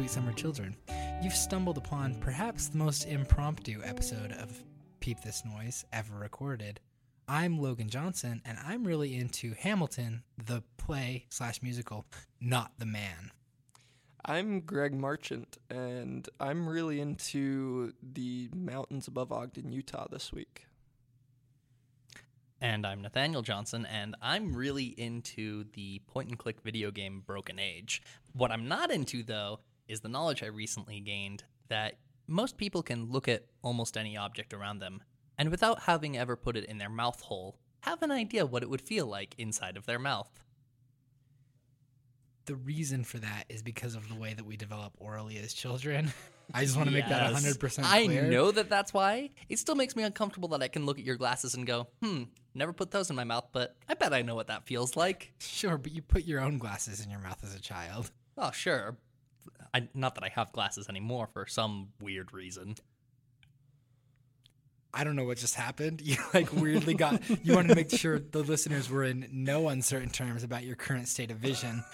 sweet summer children. You've stumbled upon perhaps the most impromptu episode of Peep This Noise ever recorded. I'm Logan Johnson, and I'm really into Hamilton, the play slash musical, not the man. I'm Greg Marchant, and I'm really into the mountains above Ogden, Utah this week. And I'm Nathaniel Johnson, and I'm really into the point and click video game Broken Age. What I'm not into, though, is the knowledge I recently gained that most people can look at almost any object around them and without having ever put it in their mouth hole, have an idea what it would feel like inside of their mouth. The reason for that is because of the way that we develop orally as children. I just want to make that 100% I know that that's why. It still makes me uncomfortable that I can look at your glasses and go, hmm, never put those in my mouth, but I bet I know what that feels like. Sure, but you put your own glasses in your mouth as a child. Oh, sure. I, not that I have glasses anymore for some weird reason. I don't know what just happened. You like weirdly got you wanted to make sure the listeners were in no uncertain terms about your current state of vision,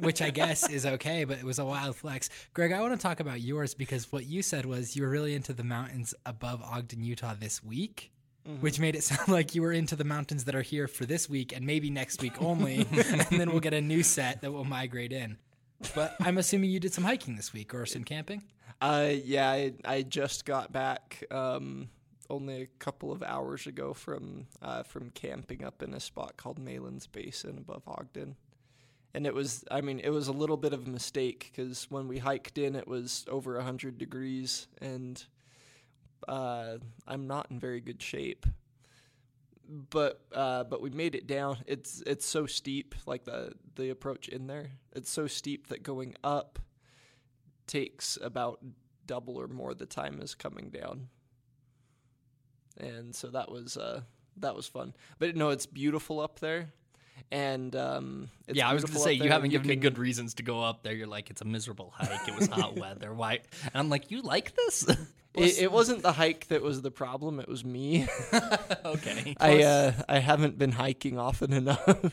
which I guess is okay, but it was a wild flex. Greg, I want to talk about yours because what you said was you were really into the mountains above Ogden, Utah this week. Mm-hmm. Which made it sound like you were into the mountains that are here for this week and maybe next week only, and then we'll get a new set that will migrate in. But I'm assuming you did some hiking this week or some camping. Uh, yeah, I, I just got back um, only a couple of hours ago from uh, from camping up in a spot called Malan's Basin above Ogden. And it was, I mean, it was a little bit of a mistake because when we hiked in, it was over 100 degrees, and uh, I'm not in very good shape. But uh, but we made it down. It's it's so steep, like the the approach in there. It's so steep that going up takes about double or more the time as coming down. And so that was uh, that was fun. But no, it's beautiful up there. And um, it's yeah, I was going to say, you haven't given me good reasons to go up there. You're like, it's a miserable hike. It was hot weather. Why? And I'm like, you like this? It, it wasn't the hike that was the problem. It was me. okay. I uh, I haven't been hiking often enough,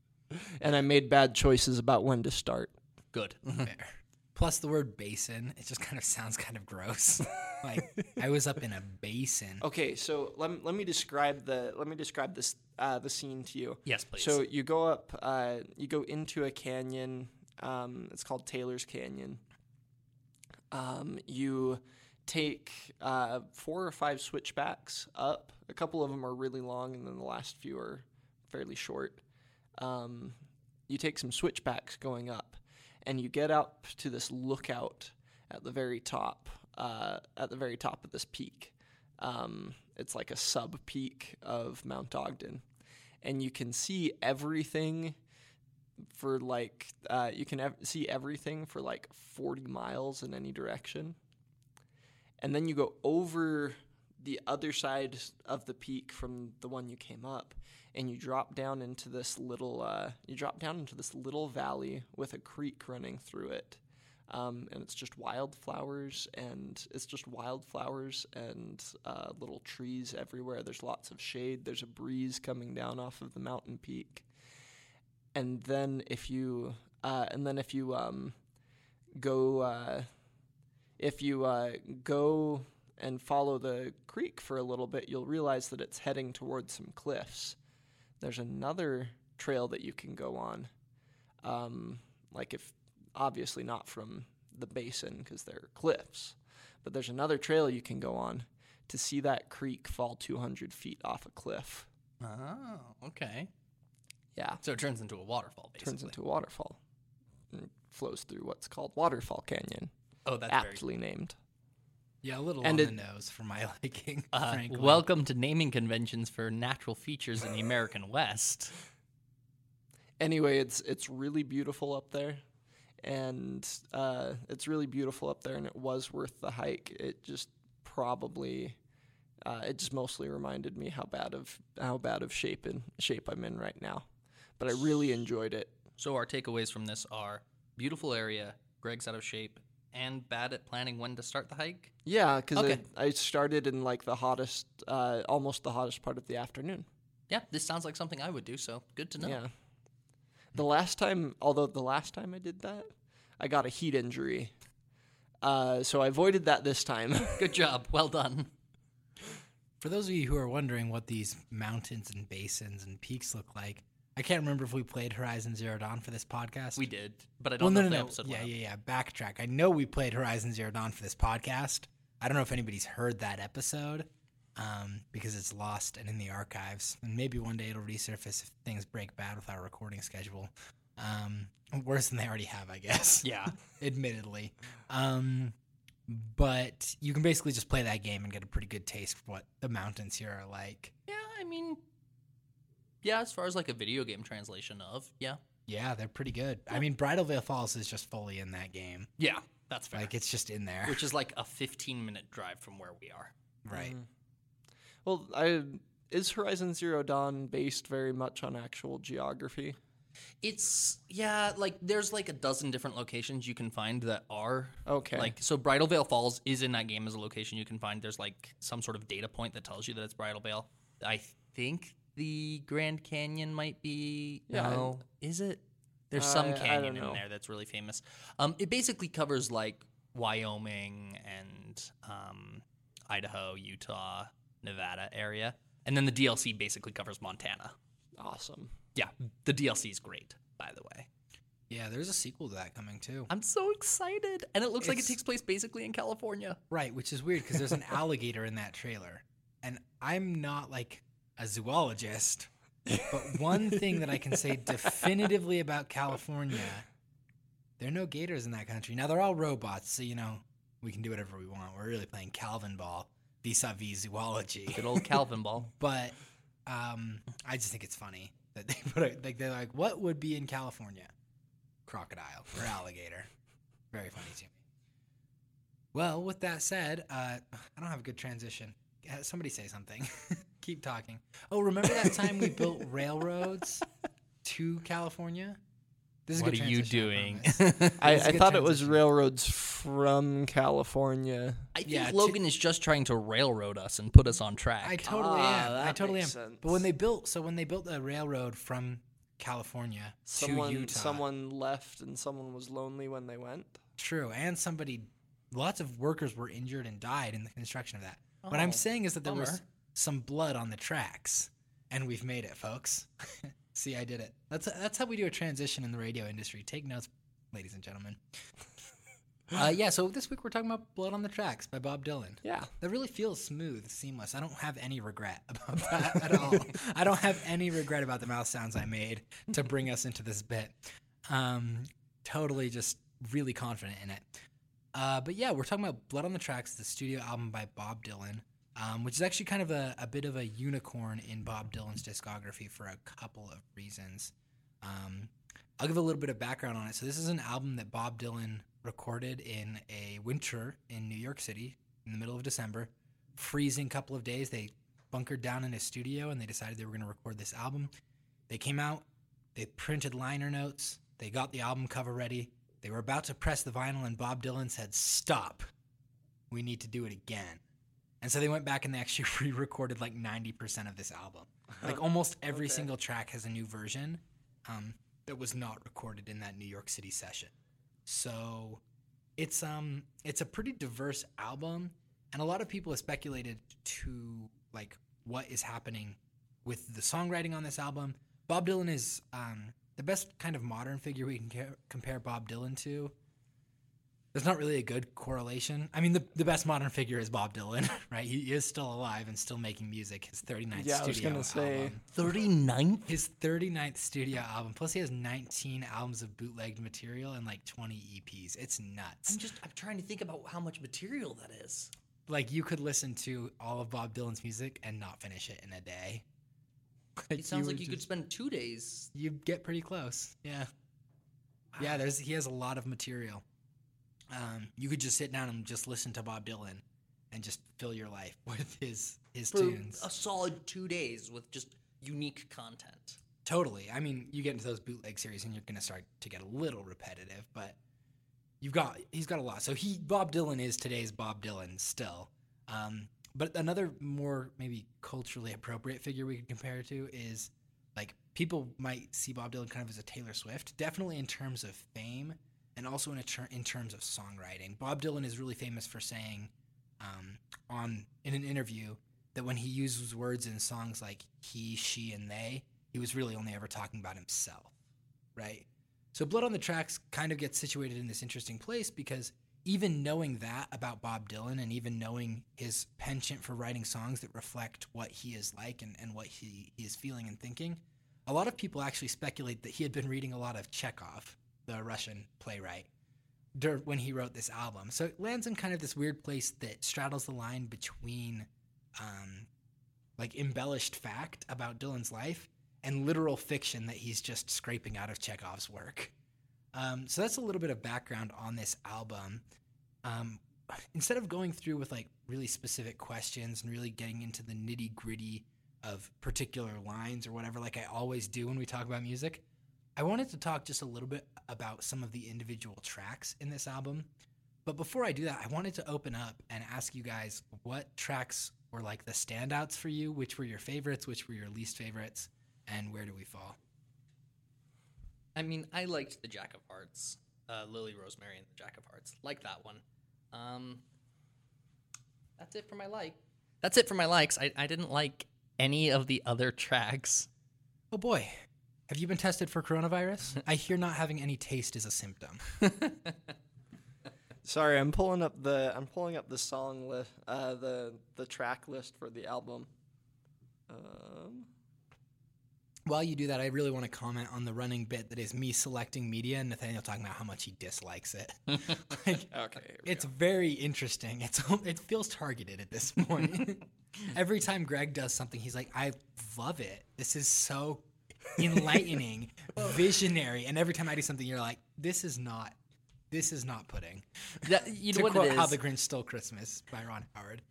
and I made bad choices about when to start. Good. Fair. Plus, the word basin, it just kind of sounds kind of gross. like, I was up in a basin. Okay, so let me, let me describe the let me describe this uh, the scene to you. Yes, please. So you go up, uh, you go into a canyon. Um, it's called Taylor's Canyon. Um, you take uh, four or five switchbacks up. A couple of them are really long, and then the last few are fairly short. Um, you take some switchbacks going up, and you get up to this lookout at the very top. Uh, at the very top of this peak, um, it's like a sub peak of Mount Ogden, and you can see everything for like uh, you can ev- see everything for like 40 miles in any direction and then you go over the other side of the peak from the one you came up and you drop down into this little uh, you drop down into this little valley with a creek running through it. Um, and it's just wildflowers and it's just wildflowers and uh, little trees everywhere. There's lots of shade. There's a breeze coming down off of the mountain peak. And then if you uh, and then if you um, go uh, if you uh, go and follow the creek for a little bit, you'll realize that it's heading towards some cliffs. There's another trail that you can go on, um, like if obviously not from the basin because there are cliffs, but there's another trail you can go on to see that creek fall 200 feet off a cliff. oh, okay. Yeah. So it turns into a waterfall, basically. turns into a waterfall and flows through what's called Waterfall Canyon, oh, that's very aptly named. Yeah, a little And on it- the nose for my liking, Uh, frankly. welcome to naming conventions for natural features in the American West. Anyway, it's it's really beautiful up there, and uh, it's really beautiful up there, and it was worth the hike. It just probably, uh, it just mostly reminded me how bad of how bad of shape in shape I'm in right now, but I really enjoyed it. So our takeaways from this are beautiful area, Greg's out of shape, and bad at planning when to start the hike. Yeah, because Okay. I started in like the hottest, uh, almost the hottest part of the afternoon. Yeah, this sounds like something I would do, so good to know. Yeah. The last time, although the last time I did that, I got a heat injury. Uh, so I avoided that this time. Good job. Well done. For those of you who are wondering what these mountains and basins and peaks look like, I can't remember if we played Horizon Zero Dawn for this podcast. We did, but I don't no, know no, no. episode Yeah, yeah, yeah. Backtrack. I know we played Horizon Zero Dawn for this podcast. I don't know if anybody's heard that episode um, because it's lost and in the archives. And maybe one day it'll resurface if things break bad with our recording schedule. Um, worse than they already have, I guess. Yeah. admittedly. Um, but you can basically just play that game and get a pretty good taste for what the mountains here are like. Yeah, I mean, yeah, as far as like a video game translation of, yeah. Yeah, they're pretty good. I mean, Bridal Veil Falls is just fully in that game. Yeah, that's fair. Like it's just in there, Which is like a 15 minute drive from where we are. right? Mm-hmm. well, I is Horizon Zero Dawn based very much on actual geography? It's, yeah, like there's like a dozen different locations you can find that are. Okay. Like, so Bridal Veil Falls is in that game as a location you can find. There's like some sort of data point that tells you that it's Bridal Veil. I think the Grand Canyon might be. Yeah, I- No. Is it? There's I- some canyon in there that's really famous. Um, it basically covers like Wyoming and um, Idaho, Utah, Nevada area. And then the DLC basically covers Montana. Awesome. Yeah, the DLC is great, by the way. Yeah, there's a sequel to that coming too. I'm so excited. And it looks like it takes place basically in California. Right, which is weird because there's an alligator in that trailer. And I'm not like a zoologist, but one thing that I can say definitively about California, there are no gators in that country. Now they're all robots, so you know, we can do whatever we want. We're really playing Calvin ball vis-a-vis zoology. Good old Calvin ball. But um, I just think it's funny that they put it like they're like, what would be in California? Crocodile or alligator. Very funny to me. Well, with that said, uh, I don't have a good transition. Somebody say something. Keep talking. Oh, remember that time we built railroads to California? This is What good are you doing? promise. I, It's a I thought it was railroads from California. I think Yeah, to- Logan is just trying to railroad us and put us on track. I totally Ah, am. I that totally am. makes But when they built, so when they built the railroad from California Someone, to Utah, someone left and someone was lonely when they went. True, and somebody, lots of workers were injured and died in the construction of that. what I'm Oh, saying is that there was bummer. Some blood on the tracks, and we've made it, folks. See, I did it. That's that's how we do a transition in the radio industry. Take notes, ladies and gentlemen. uh, yeah, so this week we're talking about "Blood on the Tracks" by Bob Dylan. Yeah. That really feels smooth, seamless. I don't have any regret about that at all. I don't have any regret about the mouth sounds I made to bring us into this bit. Um, totally just really confident in it. Uh, but yeah, we're talking about Blood on the Tracks, the studio album by Bob Dylan, um, which is actually kind of a, a bit of a unicorn in Bob Dylan's discography for a couple of reasons. Um, I'll give a little bit of background on it. So, this is an album that Bob Dylan recorded in a winter in New York City in the middle of December. Freezing couple of days. They bunkered down in his studio and they decided they were going to record this album. They came out, they printed liner notes, they got the album cover ready. They were about to press the vinyl, and Bob Dylan said, Stop. We need to do it again. And so they went back and they actually re recorded like 90% of this album. Like almost every Okay. single track has a new version um, that was not recorded in that New York City session. So it's um it's a pretty diverse album and a lot of people have speculated to like what is happening with the songwriting on this album. Bob Dylan is um the best kind of modern figure we can ca- compare Bob Dylan to. There's not really a good correlation. I mean, the, the best modern figure is Bob Dylan, right? He is still alive and still making music. His 39th Yeah, I was studio gonna say- album. 39th? His 39th studio album. Plus, he has 19 albums of bootlegged material and like 20 EPs. It's nuts. I'm just I'm trying to think about how much material that is. like you could listen to all of Bob Dylan's music and not finish it in a day. It sounds would like you could spend 2 days. You'd get pretty close. Yeah. Yeah, there's he has a lot of material. Um, you could just sit down and just listen to Bob Dylan and just fill your life with his his For tunes. a solid 2 days with just unique content. Totally. I mean, you get into those bootleg series and you're going to start to get a little repetitive, but you've got he's got a lot. So he Bob Dylan is today's Bob Dylan still. Um, but another more maybe culturally appropriate figure we could compare to is like people might see Bob Dylan kind of as a Taylor Swift, definitely in terms of fame and also in ter- in terms of songwriting. Bob Dylan is really famous for saying um, on in an interview that when he uses words in songs like he, she, and they, he was really only ever talking about himself, right? So Blood on the Tracks kind of gets situated in this interesting place because even knowing that about Bob Dylan and even knowing his penchant for writing songs that reflect what he is like and, and what he is feeling and thinking, a lot of people actually speculate that he had been reading a lot of Chekhov, the Russian playwright, dur- when he wrote this album. So it lands in kind of this weird place that straddles the line between um, like embellished fact about Dylan's life and literal fiction that he's just scraping out of Chekhov's work. Um, so that's a little bit of background on this album. Um, instead of going through with like really specific questions and really getting into the nitty gritty of particular lines or whatever, like I always do when we talk about music, I wanted to talk just a little bit about some of the individual tracks in this album. But before I do that, I wanted to open up and ask you guys what tracks were like the standouts for you, which were your favorites, which were your least favorites, and where do we fall? I mean, I liked the Jack of Hearts, uh, Lily Rosemary and the Jack of Hearts. Like that one. Um, that's it for my like. That's it for my likes. I, I didn't like any of the other tracks. Oh boy, have you been tested for coronavirus? I hear not having any taste is a symptom. Sorry, I'm pulling up the I'm pulling up the song list, uh, the the track list for the album. Um, While you do that, I really want to comment on the running bit that is me selecting media and Nathaniel talking about how much he dislikes it. like, okay, it's go. very interesting. It's it feels targeted at this point. Every time Greg does something, he's like, "I love it. This is so enlightening, visionary." And every time I do something, you're like, "This is not. This is not pudding." That, you know to what it "How is? the Grinch Stole Christmas" by Ron Howard.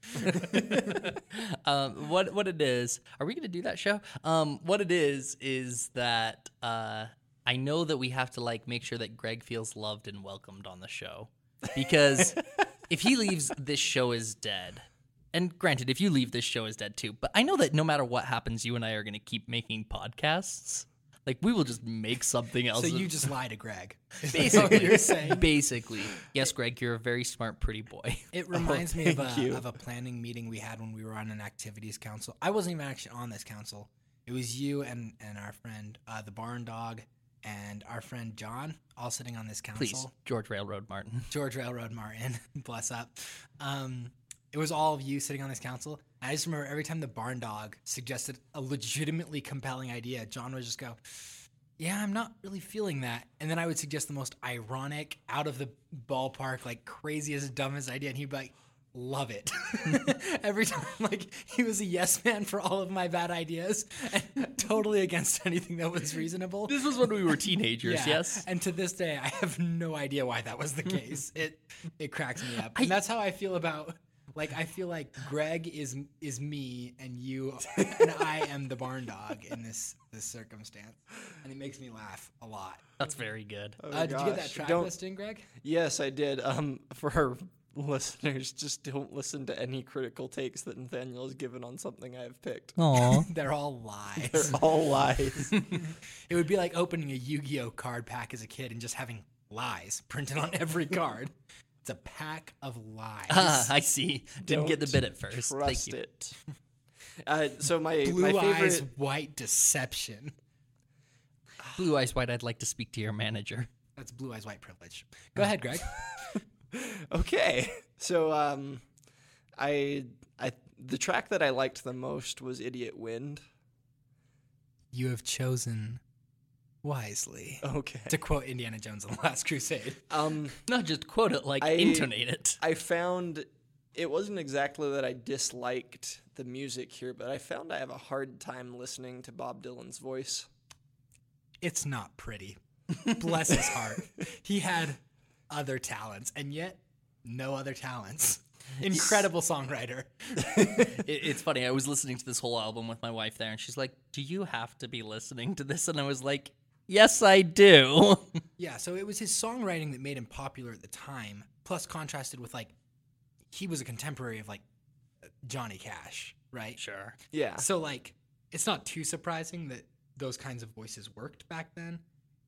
um, what what it is? Are we gonna do that show? Um, what it is is that uh, I know that we have to like make sure that Greg feels loved and welcomed on the show because if he leaves, this show is dead. And granted, if you leave, this show is dead too. But I know that no matter what happens, you and I are gonna keep making podcasts. Like we will just make something else. So you just lie to Greg. Basically what you're saying? basically yes, Greg, you're a very smart, pretty boy. It reminds me of a, you. of a planning meeting we had when we were on an activities council. I wasn't even actually on this council. It was you and, and our friend, uh, the barn dog, and our friend John, all sitting on this council. Please, George Railroad Martin. George Railroad Martin, bless up. Um, it was all of you sitting on this council. I just remember every time the barn dog suggested a legitimately compelling idea, John would just go, Yeah, I'm not really feeling that. And then I would suggest the most ironic, out of the ballpark, like craziest, dumbest idea. And he'd be like, Love it. every time, like, he was a yes man for all of my bad ideas and totally against anything that was reasonable. This was when we were teenagers, yes? And to this day, I have no idea why that was the case. it it cracks me up, and that's how I feel about. Like I feel like Greg is is me, and you and I am the barn dog in this this circumstance, and it makes me laugh a lot. That's very good. Oh, Uh, did you get that track don't- listing, Greg? Yes, I did. Um, for our listeners, just don't listen to any critical takes that Nathaniel has given on something I have picked. Aw. They're all lies. They're all lies. it would be like opening a Yu-Gi-Oh card pack as a kid and just having lies printed on every card. It's a pack of lies. Ah, I see. Didn't get the bit at first. Thank Trust you. it. Uh, so my Blue my favorite. eyes, white deception. Blue Eyes White, I'd like to speak to your manager. That's blue eyes, white privilege. Go ahead, Greg. Okay, so um, I I the track that I liked the most was "Idiot Wind." You have chosen wisely. Okay. To quote Indiana Jones on the Last Crusade. Um, Not just quote it, like I- intonate it. I found it wasn't exactly that I disliked the music here, but I found I have a hard time listening to Bob Dylan's voice. It's not pretty. Bless his heart. He had other talents, and yet no other talents. Incredible songwriter. it, it's funny. I was listening to this whole album with my wife there, and she's like, "Do you have to be listening to this?" And I was like, "Yes, I do." Yeah, so it was his songwriting that made him popular at the time, plus contrasted with like he was a contemporary of like Johnny Cash, right? sure. Yeah. So like it's not too surprising that those kinds of voices worked back then.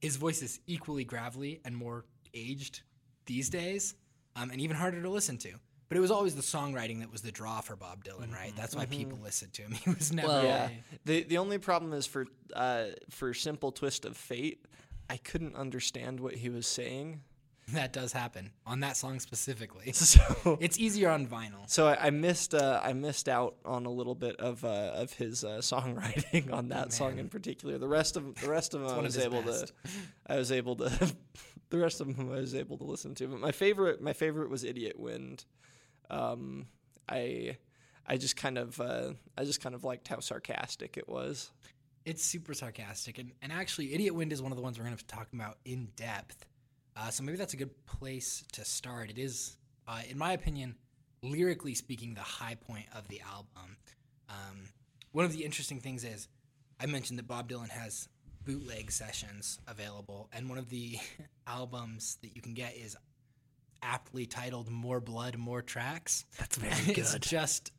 His voice is equally gravelly and more aged these days, um, and even harder to listen to. But it was always the songwriting that was the draw for Bob Dylan, right? That's why people listened to him. He was never. Well- Yeah. The the only problem is for uh, for simple twist of fate, I couldn't understand what he was saying. that does happen on that song specifically. So it's easier on vinyl. so I, I missed uh, I missed out on a little bit of uh, of his uh, songwriting on that song in particular. The rest of the rest of them I one of was his able best. to I was able to the rest of them I was able to listen to. But my favorite my favorite was Idiot Wind. Um, I I just kind of uh, I just kind of liked how sarcastic it was. It's super sarcastic, and, and actually, Idiot Wind is one of the ones we're going to talk about in depth. Uh, so maybe that's a good place to start. It is, uh, in my opinion, lyrically speaking, the high point of the album. Um, one of the interesting things is, I mentioned that Bob Dylan has bootleg sessions available, and one of the albums that you can get is aptly titled "More Blood, More Tracks." That's very good. It's just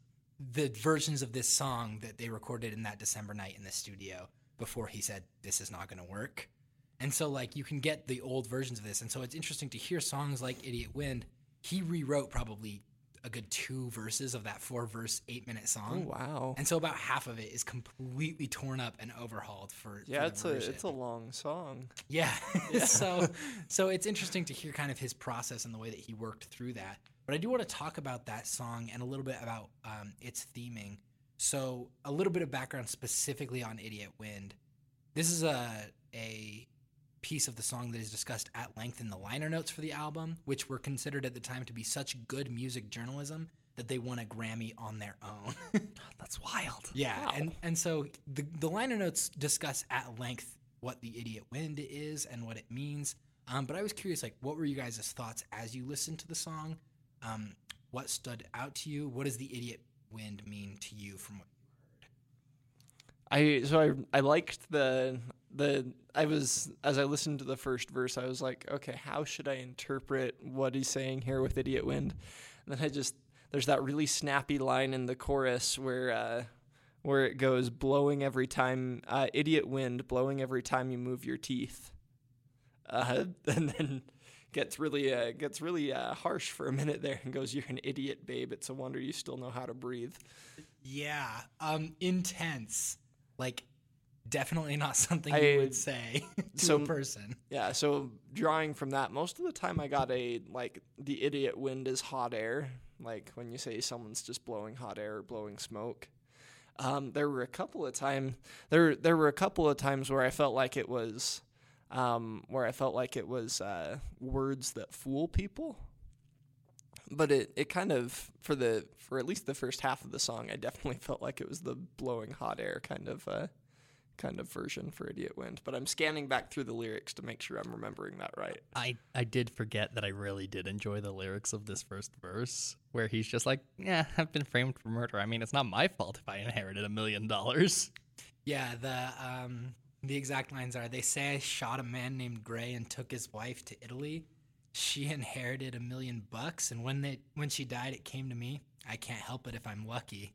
the versions of this song that they recorded in that December night in the studio before he said this is not going to work. And so like you can get the old versions of this. And so it's interesting to hear songs like Idiot Wind. He rewrote probably a good two verses of that four verse, eight minute song. Oh wow. And so about half of it is completely torn up and overhauled for Yeah, for it's a it's a long song. Yeah. so so it's interesting to hear kind of his process and the way that he worked through that. But I do want to talk about that song and a little bit about um, its theming. So a little bit of background specifically on Idiot Wind. This is a a piece of the song that is discussed at length in the liner notes for the album, which were considered at the time to be such good music journalism that they won a Grammy on their own. That's wild. Yeah, and and so the the liner notes discuss at length what the idiot wind is and what it means. Um, but I was curious, like, what were you guys' thoughts as you listened to the song? Um, what stood out to you? What does the idiot wind mean to you from what? I so I I liked the the I was as I listened to the first verse I was like okay how should I interpret what he's saying here with idiot wind? And then I just there's that really snappy line in the chorus where uh where it goes blowing every time uh, idiot wind blowing every time you move your teeth. Uh, and then gets really uh, gets really uh, harsh for a minute there and goes you're an idiot babe. It's a wonder you still know how to breathe. Yeah, um, intense. Like, definitely not something I- you would say to so- a person. Yeah, so drawing from that, most of the time I got a like the idiot wind is hot air, like when you say someone's just blowing hot air or blowing smoke. Um, there were a couple of time there there were a couple of times where I felt like it was um, where I felt like it was uh, words that fool people. But it, it kind of for the for at least the first half of the song, I definitely felt like it was the blowing hot air kind of uh, kind of version for Idiot Wind. But I'm scanning back through the lyrics to make sure I'm remembering that right. I, I did forget that I really did enjoy the lyrics of this first verse, where he's just like, "Yeah, I've been framed for murder. I mean, it's not my fault if I inherited a million dollars." Yeah, the um, the exact lines are: "They say I shot a man named Gray and took his wife to Italy. She inherited a million bucks, and when they when she died, it came to me. I can't help it if I'm lucky."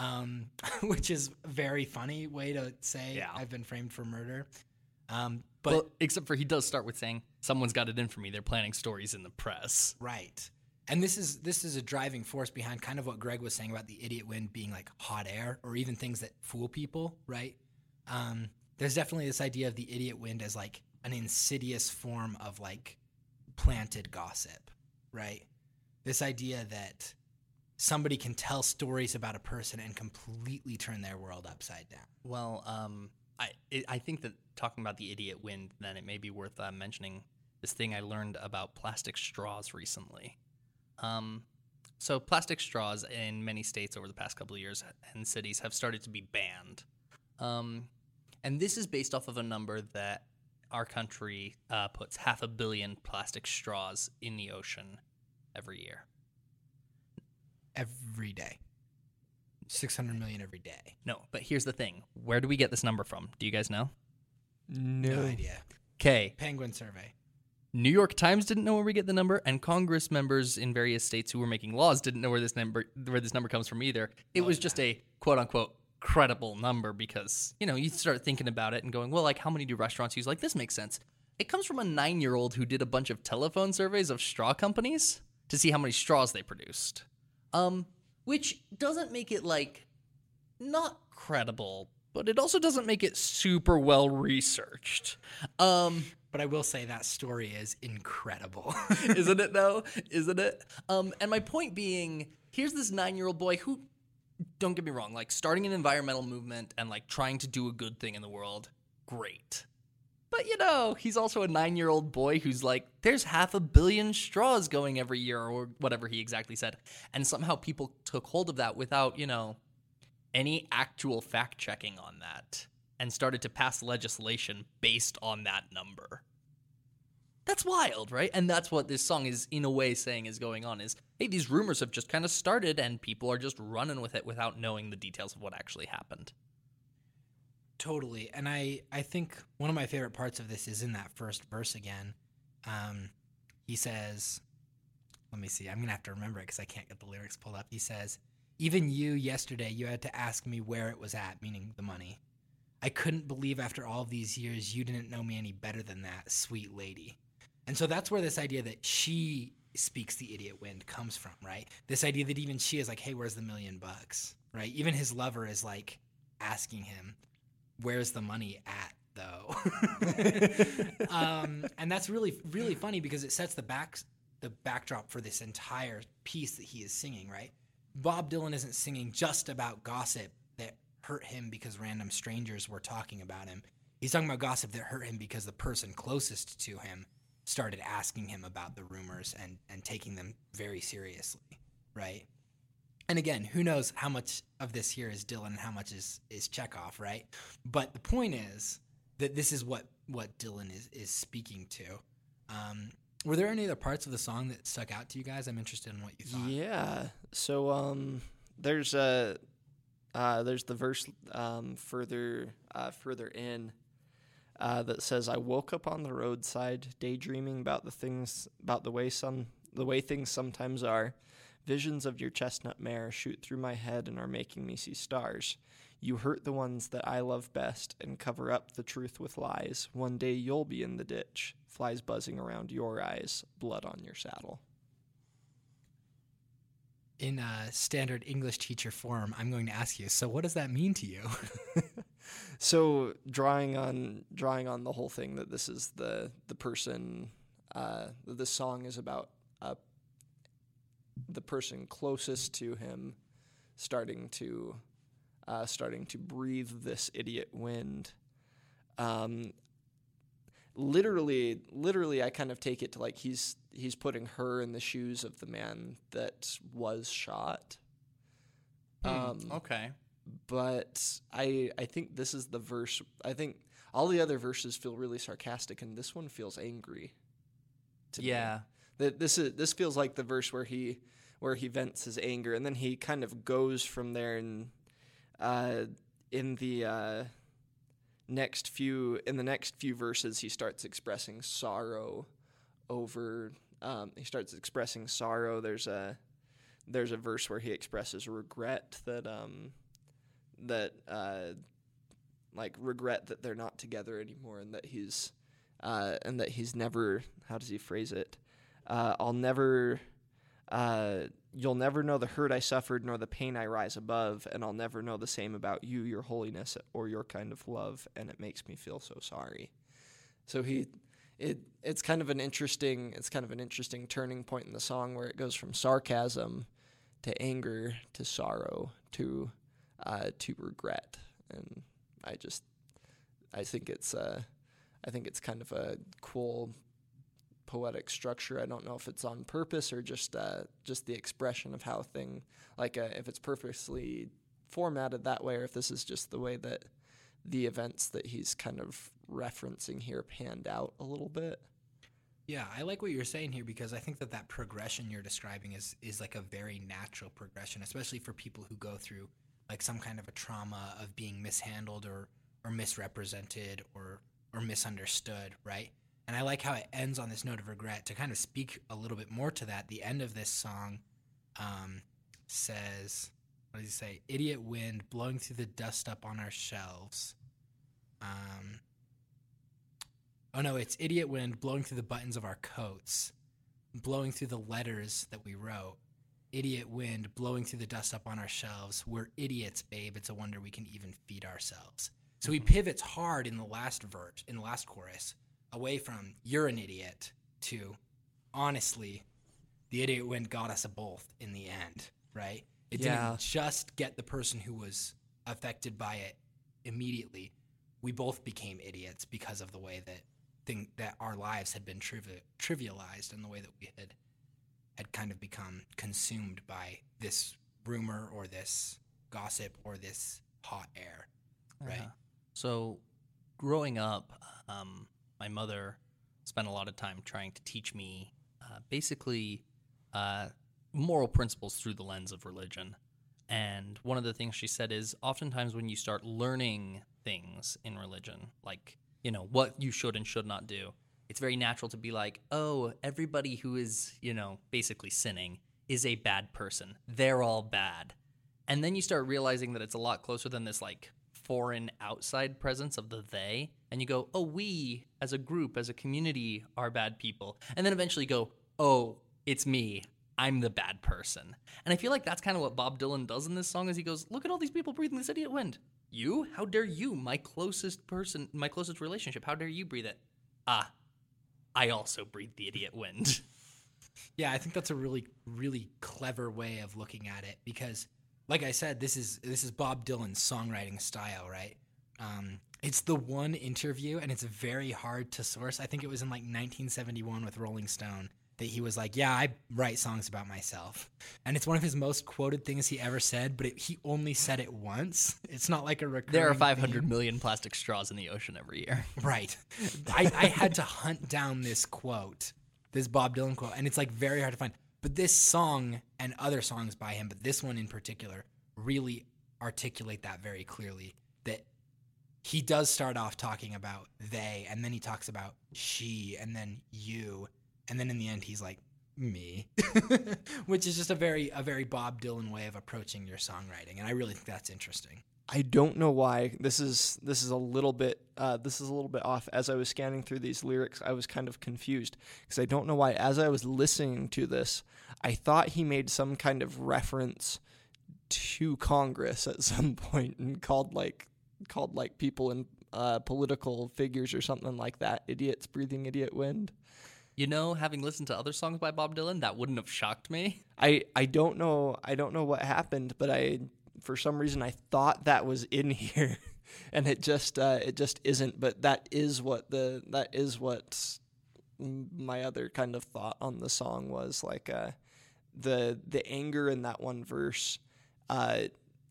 Um, which is a very funny way to say Yeah. I've been framed for murder. Um, but well, except for he does start with saying, "Someone's got it in for me. They're planning stories in the press." Right. And this is this is a driving force behind kind of what Greg was saying about the idiot wind being like hot air or even things that fool people, right? Um, there's definitely this idea of the idiot wind as like an insidious form of like planted gossip, right? This idea that somebody can tell stories about a person and completely turn their world upside down. Well, um, I it, I think that talking about the idiot wind, then it may be worth uh, mentioning this thing I learned about plastic straws recently. Um, so plastic straws in many states over the past couple of years and cities have started to be banned. Um, and this is based off of a number that our country uh, puts half a billion plastic straws in the ocean every year. Every day. 600 million every day. No, but here's the thing. Where do we get this number from? Do you guys know? No idea. Okay. Penguin survey. New York Times didn't know where we get the number, and Congress members in various states who were making laws didn't know where this number where this number comes from either. It was just a quote unquote credible number because you know you start thinking about it and going, well, like how many do restaurants use? Like this makes sense. It comes from a nine year old who did a bunch of telephone surveys of straw companies to see how many straws they produced, um, which doesn't make it like not credible, but it also doesn't make it super well researched. Um, But I will say that story is incredible. isn't it though? Isn't it? Um, and my point being, here's this nine-year-old boy who, don't get me wrong, like starting an environmental movement and like trying to do a good thing in the world, great. But you know, he's also a nine-year-old boy who's like, there's half a billion straws going every year, or whatever he exactly said, and somehow people took hold of that without, you know, any actual fact checking on that, and started to pass legislation based on that number. That's wild, right? And that's what this song is in a way saying is going on is hey, these rumors have just kind of started and people are just running with it without knowing the details of what actually happened. Totally. And I, I think one of my favorite parts of this is in that first verse again. Um, he says, let me see, I'm going to have to remember it because I can't get the lyrics pulled up. He says, Even you yesterday, you had to ask me where it was at, meaning the money. I couldn't believe after all these years you didn't know me any better than that, sweet lady. And so that's where this idea that she speaks the idiot wind comes from, right? This idea that even she is like, hey, where's the million bucks, right? Even his lover is like asking him, where's the money at though? Um, and that's really really funny because it sets the back the backdrop for this entire piece that he is singing right? Bob dylan isn't singing just about gossip that hurt him because random strangers were talking about him. He's talking about gossip that hurt him because the person closest to him started asking him about the rumors and and taking them very seriously right and again, who knows how much of this here is Dylan and how much is is Chekhov, right? But the point is that this is what what Dylan is is speaking to. Um, were there any other parts of the song that stuck out to you guys? I'm interested in what you thought. Yeah. So um, there's a uh, there's the verse um, further uh, further in uh, that says, "I woke up on the roadside, daydreaming about the things about the way some the way things sometimes are. Visions of your chestnut mare shoot through my head and are making me see stars." You hurt the ones that I love best and cover up the truth with lies. One day you'll be in the ditch, flies buzzing around your eyes, blood on your saddle. In uh, standard English teacher form, I'm going to ask you. So, what does that mean to you? so drawing on drawing on the whole thing that this is the the person uh, this song is about uh, the person closest to him starting to uh, starting to breathe this idiot wind. Um, literally, literally, I kind of take it to like he's he's putting her in the shoes of the man that was shot. Um, okay. but I I think this is the verse. I think all the other verses feel really sarcastic, and this one feels angry. To me. That this is this feels like the verse where he where he vents his anger, and then he kind of goes from there. And uh, in the uh, next few in the next few verses, he starts expressing sorrow over. Um, he starts expressing sorrow. There's a there's a verse where he expresses regret that um, that uh, like regret that they're not together anymore and that he's uh, and that he's never how does he phrase it uh, I'll never uh, you'll never know the hurt I suffered nor the pain I rise above and I'll never know the same about you your holiness or your kind of love and it makes me feel so sorry. So he it it's kind of an interesting it's kind of an interesting turning point in the song where it goes from sarcasm to anger to sorrow to uh, to regret. And I just I think it's uh, I think it's kind of a cool poetic structure. I don't know if it's on purpose or just uh, just the expression of how thing like uh, if it's purposely formatted that way or if this is just the way that the events that he's kind of referencing here panned out a little bit. Yeah, I like what you're saying here because I think that that progression you're describing is is like a very natural progression, especially for people who go through like some kind of a trauma of being mishandled or or misrepresented or or misunderstood, right? And I like how it ends on this note of regret. To kind of speak a little bit more to that, the end of this song um, says, "What does he say? Idiot wind blowing through the dust up on our shelves." Um, Oh no, it's idiot wind blowing through the buttons of our coats, blowing through the letters that we wrote. Idiot wind blowing through the dust up on our shelves. We're idiots, babe. It's a wonder we can even feed ourselves. So he pivots hard in the last verse, in the last chorus, away from you're an idiot to honestly, the idiot wind got us both in the end, right? It Yeah. didn't just get the person who was affected by it immediately. We both became idiots because of the way that thing that our lives had been trivi- trivialized and the way that we had had kind of become consumed by this rumor or this gossip or this hot air, right? Uh, So, growing up, um, my mother spent a lot of time trying to teach me uh, basically uh, moral principles through the lens of religion. And one of the things she said is oftentimes when you start learning things in religion, like, you know, what you should and should not do, it's very natural to be like, oh, everybody who is, you know, basically sinning is a bad person. They're all bad. And then you start realizing that it's a lot closer than this like foreign outside presence of the they. And you go, oh, we as a group, as a community are bad people. And then eventually go, oh, it's me. I'm the bad person. And I feel like that's kind of what Bob Dylan does in this song is he goes, look at all these people breathing this idiot wind. You? How dare you? My closest person, my closest relationship. How dare you breathe it? Ah, I also breathe the idiot wind. Yeah, I think that's a really, really clever way of looking at it because, like I said, this is this is Bob Dylan's songwriting style, right? Um, it's the one interview, and it's very hard to source. I think it was in like 1971 with Rolling Stone that he was like, "Yeah, I write songs about myself," and it's one of his most quoted things he ever said. But it, he only said it once. It's not like a recurring. there are theme. 500 million plastic straws in the ocean every year. Right. I, I had to hunt down this quote, this Bob Dylan quote, and it's like very hard to find. But this song and other songs by him, but this one in particular, really articulate that very clearly. He does start off talking about they, and then he talks about she, and then you, and then in the end he's like me, which is just a very a very Bob Dylan way of approaching your songwriting, and I really think that's interesting. I don't know why this is this is a little bit uh, this is a little bit off. As I was scanning through these lyrics, I was kind of confused because I don't know why. As I was listening to this, I thought he made some kind of reference to Congress at some point and called like called like people in uh, political figures or something like that idiots breathing idiot wind. You know, having listened to other songs by Bob Dylan, that wouldn't have shocked me. I I don't know I don't know what happened, but I for some reason I thought that was in here, and it just uh, it just isn't. But that is what the that is what my other kind of thought on the song was like uh, the the anger in that one verse. Uh,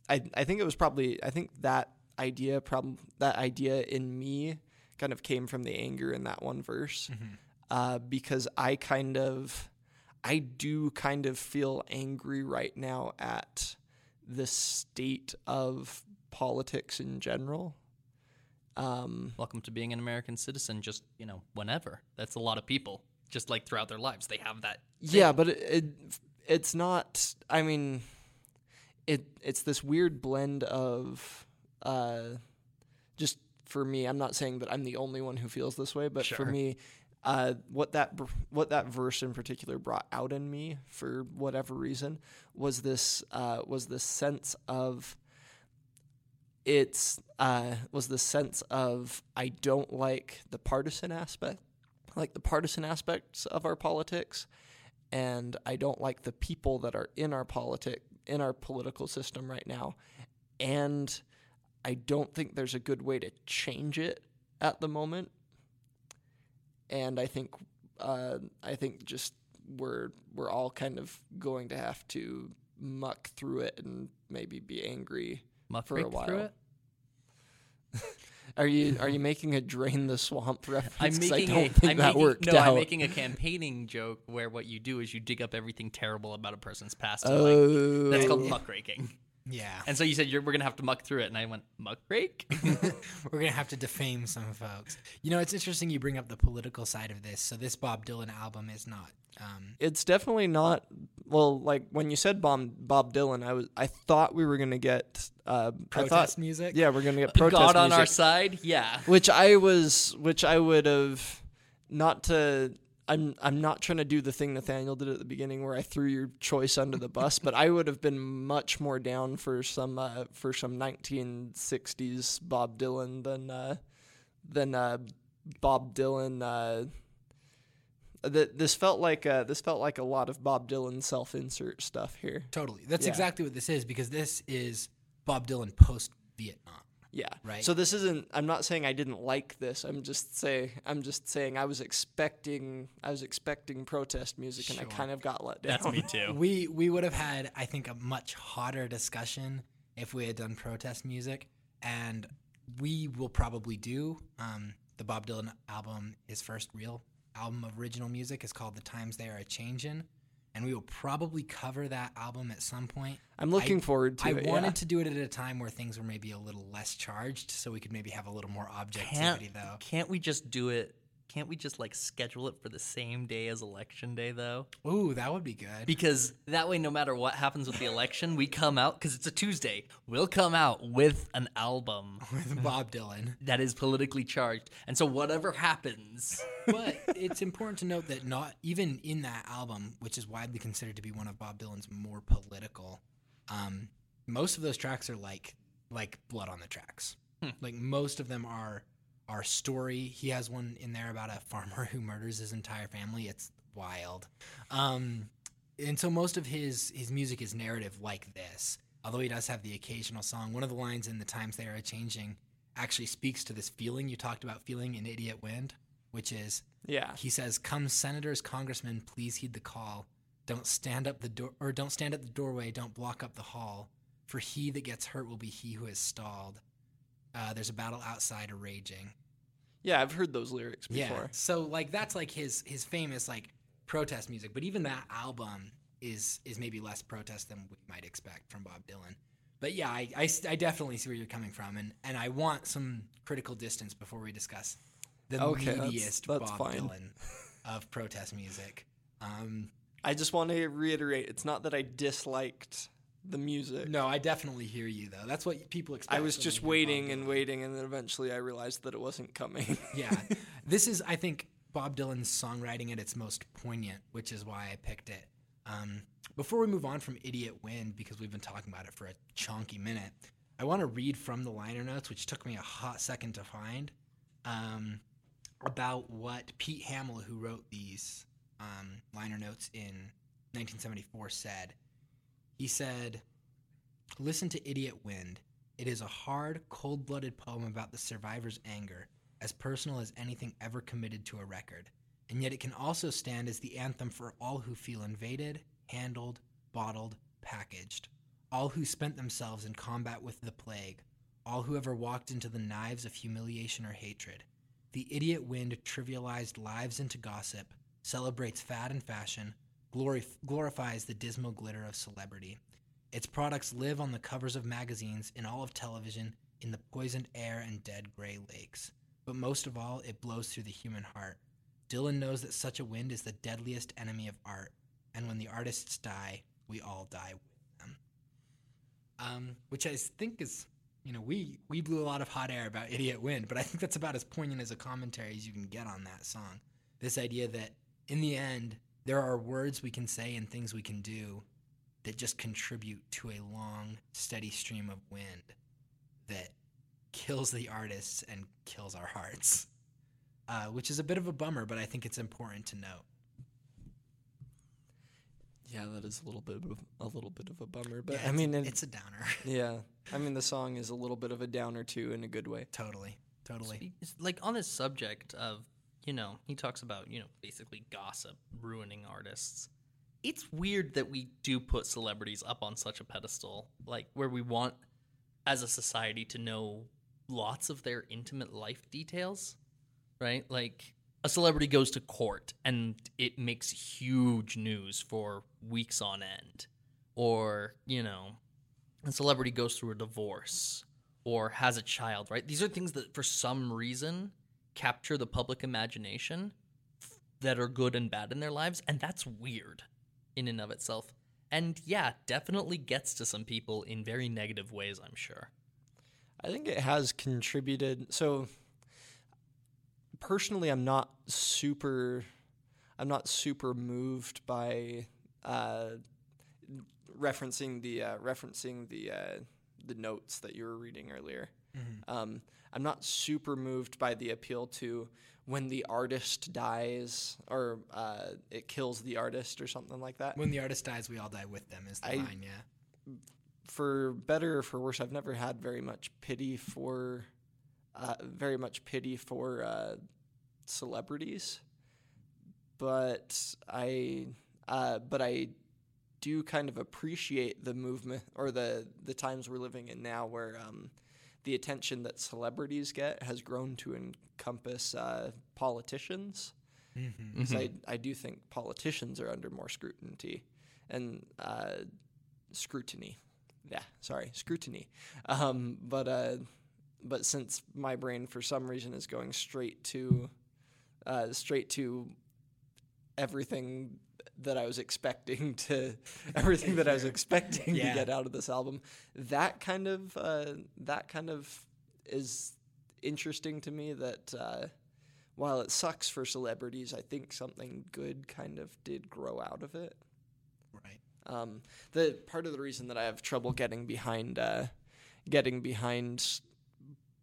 I I think it was probably I think that idea problem that idea in me kind of came from the anger in that one verse uh, because I kind of I do kind of feel angry right now at the state of politics in general. Um, Welcome to being an American citizen, just, you know, whenever. That's a lot of people, just like throughout their lives. They have that. yeah, but it, it it's not. I mean, it it's this weird blend of uh, just for me. I'm not saying that I'm the only one who feels this way, but for me, uh, what that what that verse in particular brought out in me for whatever reason was this uh, was this sense of it's uh, was the sense of I don't like the partisan aspect, like the partisan aspects of our politics, and I don't like the people that are in our politic in our political system right now, and I don't think there's a good way to change it at the moment, and I think uh, I think just we're we're all kind of going to have to muck through it and maybe be angry Muck for a while. it. Are you are you making a drain the swamp reference? I'm making I don't a, think I'm that making, worked no, out. I'm making a campaigning joke where what you do is you dig up everything terrible about a person's past. oh, like, that's called muckraking. Yeah. And so you said you're, we're gonna have to muck through it, and I went muckrake. We're gonna have to defame some folks. You know, it's interesting you bring up the political side of this. So this Bob Dylan album is not. Um, it's definitely not. Well, like when you said Bob Bob Dylan, I was I thought we were gonna get uh, I protest thought, music. Yeah, we're gonna get protest God on music. our side, yeah. which I was, which I would have, not to. I'm I'm not trying to do the thing Nathaniel did at the beginning where I threw your choice under the bus, but I would have been much more down for some uh, for some 1960s Bob Dylan than uh, than uh, Bob Dylan. Uh, that this felt like uh, this felt like a lot of Bob Dylan self-insert stuff here. Totally. That's Yeah. exactly what this is because this is Bob Dylan post Vietnam. Yeah. Right. So this isn't I'm not saying I didn't like this. I'm just say I'm just saying I was expecting I was expecting protest music and I kind of got let down. That's me too. We we would have had, I think, a much hotter discussion if we had done protest music, and we will probably do. Um, the Bob Dylan album, his first real album of original music, is called "The Times They Are a Changin'," and we will probably cover that album at some point. I'm looking I- forward to I it. I wanted yeah. to do it at a time where things were maybe a little less charged, so we could maybe have a little more Can't, objectivity, though. can't we just do it? Can't we just like schedule it for the same day as election day though? Ooh, that would be good. Because that way, no matter what happens with the election, we come out because it's a Tuesday. We'll come out with an album with Bob Dylan. that is politically charged, and so whatever happens, but it's important to note that not even in that album, which is widely considered to be one of Bob Dylan's more political, um, most of those tracks are like like blood on the tracks. Like most of them are are story. He has one in there about a farmer who murders his entire family. It's wild. Um, and so most of his his music is narrative like this. Although he does have the occasional song. One of the lines in "The Times They Are Changing" actually speaks to this feeling you talked about feeling in "Idiot Wind," which is Yeah. he says, "Come, senators, congressmen, please heed the call. Don't stand up the door, or don't stand at the doorway. Don't block up the hall. For he that gets hurt will be he who is stalled. Uh, there's a battle outside, a raging. Yeah, I've heard those lyrics before. Yeah. So like that's like his his famous like protest music. But even that album is is maybe less protest than we might expect from Bob Dylan. But yeah, I I definitely see where you're coming from, and, and I want some critical distance before we discuss the Okay, that's- meatiest that's Bob fine. Dylan of protest music. Um, I just want to reiterate it's not that I disliked the music. no, I definitely hear you though. That's what people expect. I was just waiting and waiting and then eventually I realized that it wasn't coming. yeah. This is, I think, Bob Dylan's songwriting at its most poignant, which is why I picked it. Um, before we move on from Idiot Wind, because we've been talking about it for a chunky minute, I want to read from the liner notes, which took me a hot second to find, um, about what Pete Hamill, who wrote these um, liner notes in 1974, said. He said, Listen to Idiot Wind. It is a hard, cold blooded poem about the survivor's anger, as personal as anything ever committed to a record. And yet it can also stand as the anthem for all who feel invaded, handled, bottled, packaged. All who spent themselves in combat with the plague. All who ever walked into the knives of humiliation or hatred. The idiot wind trivialized lives into gossip, celebrates fad and fashion, glori- glorifies the dismal glitter of celebrity. Its products live on the covers of magazines, in all of television, in the poisoned air and dead gray lakes. But most of all, it blows through the human heart. Dylan knows that such a wind is the deadliest enemy of art, and when the artists die, we all die with them. Um, which I think is, you know, we we blew a lot of hot air about Idiot Wind, but I think that's about as poignant as a commentary as you can get on that song. This idea that in the end, there are words we can say and things we can do that just contribute to a long, steady stream of wind that kills the artists and kills our hearts. Uh, which is a bit of a bummer, but I think it's important to note. yeah, that is a little bit of a little bit of a bummer, but Yeah, I mean it, it's a downer. yeah. I mean the song is a little bit of a downer too in a good way. totally, totally. Speak- it's like on this subject of, you know, he talks about, you know, basically gossip ruining artists. It's weird that we do put celebrities up on such a pedestal, like where we want as a society to know lots of their intimate life details, right? Like a celebrity goes to court and it makes huge news for weeks on end. Or, you know, a celebrity goes through a divorce or has a child, right? These are things that for some reason capture the public imagination that are good and bad in their lives, and that's weird in and of itself. And yeah, definitely gets to some people in very negative ways, I'm sure. I think it has contributed. So personally, I'm not super. I'm not super moved by uh, referencing the uh, referencing the uh, the notes that you were reading earlier. Um, I'm not super moved by the appeal to when the artist dies or uh, it kills the artist or something like that. When the artist dies, we all die with them. Is the I- line? Yeah. for better or for worse, I've never had very much pity for, uh, very much pity for uh, celebrities, but I, uh, but I do kind of appreciate the movement or the the times we're living in now, where um, the attention that celebrities get has grown to encompass uh, politicians. Mm-hmm. 'Cause I, I do think politicians are under more scrutiny and uh, scrutiny. Yeah, sorry, scrutiny. Um, but uh, but since my brain for some reason is going straight to uh, straight to everything that I was expecting to everything that I was expecting Yeah. to get out of this album, that kind of uh, that kind of is interesting to me. That uh, while it sucks for celebrities, I think something good kind of did grow out of it. Right. Um, the part of the reason that I have trouble getting behind, uh, getting behind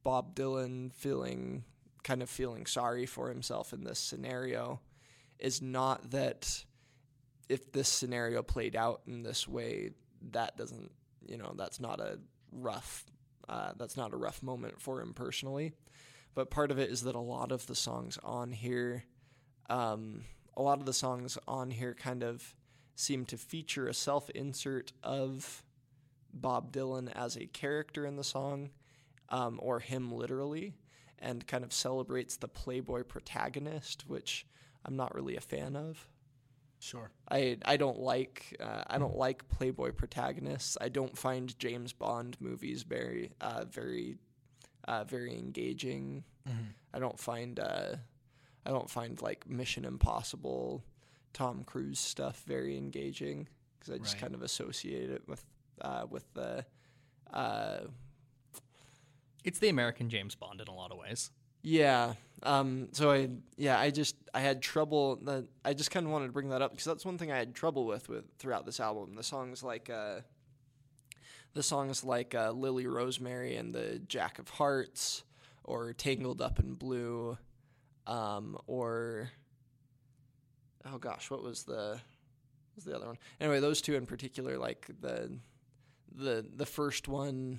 Bob Dylan feeling kind of feeling sorry for himself in this scenario, is not that if this scenario played out in this way, that doesn't, you know, that's not a rough, uh, that's not a rough moment for him personally. But part of it is that a lot of the songs on here, um, a lot of the songs on here kind of seem to feature a self insert of Bob Dylan as a character in the song, um, or him literally, and kind of celebrates the Playboy protagonist, which I'm not really a fan of. Sure. I I don't like uh, I don't like Playboy protagonists. I don't find James Bond movies very uh, very uh, very engaging. I don't find uh, I don't find like Mission Impossible, Tom Cruise stuff very engaging because I just Right. kind of associate it with uh, with the uh, It's the American James Bond in a lot of ways. Yeah. Um, so I yeah I just I had trouble. The, I just kind of wanted to bring that up because that's one thing I had trouble with with throughout this album. The songs like uh, the songs like uh, Lily Rosemary and the Jack of Hearts, or Tangled Up in Blue, um, or oh gosh, what was the what was the other one? Anyway, those two in particular, like the the the first one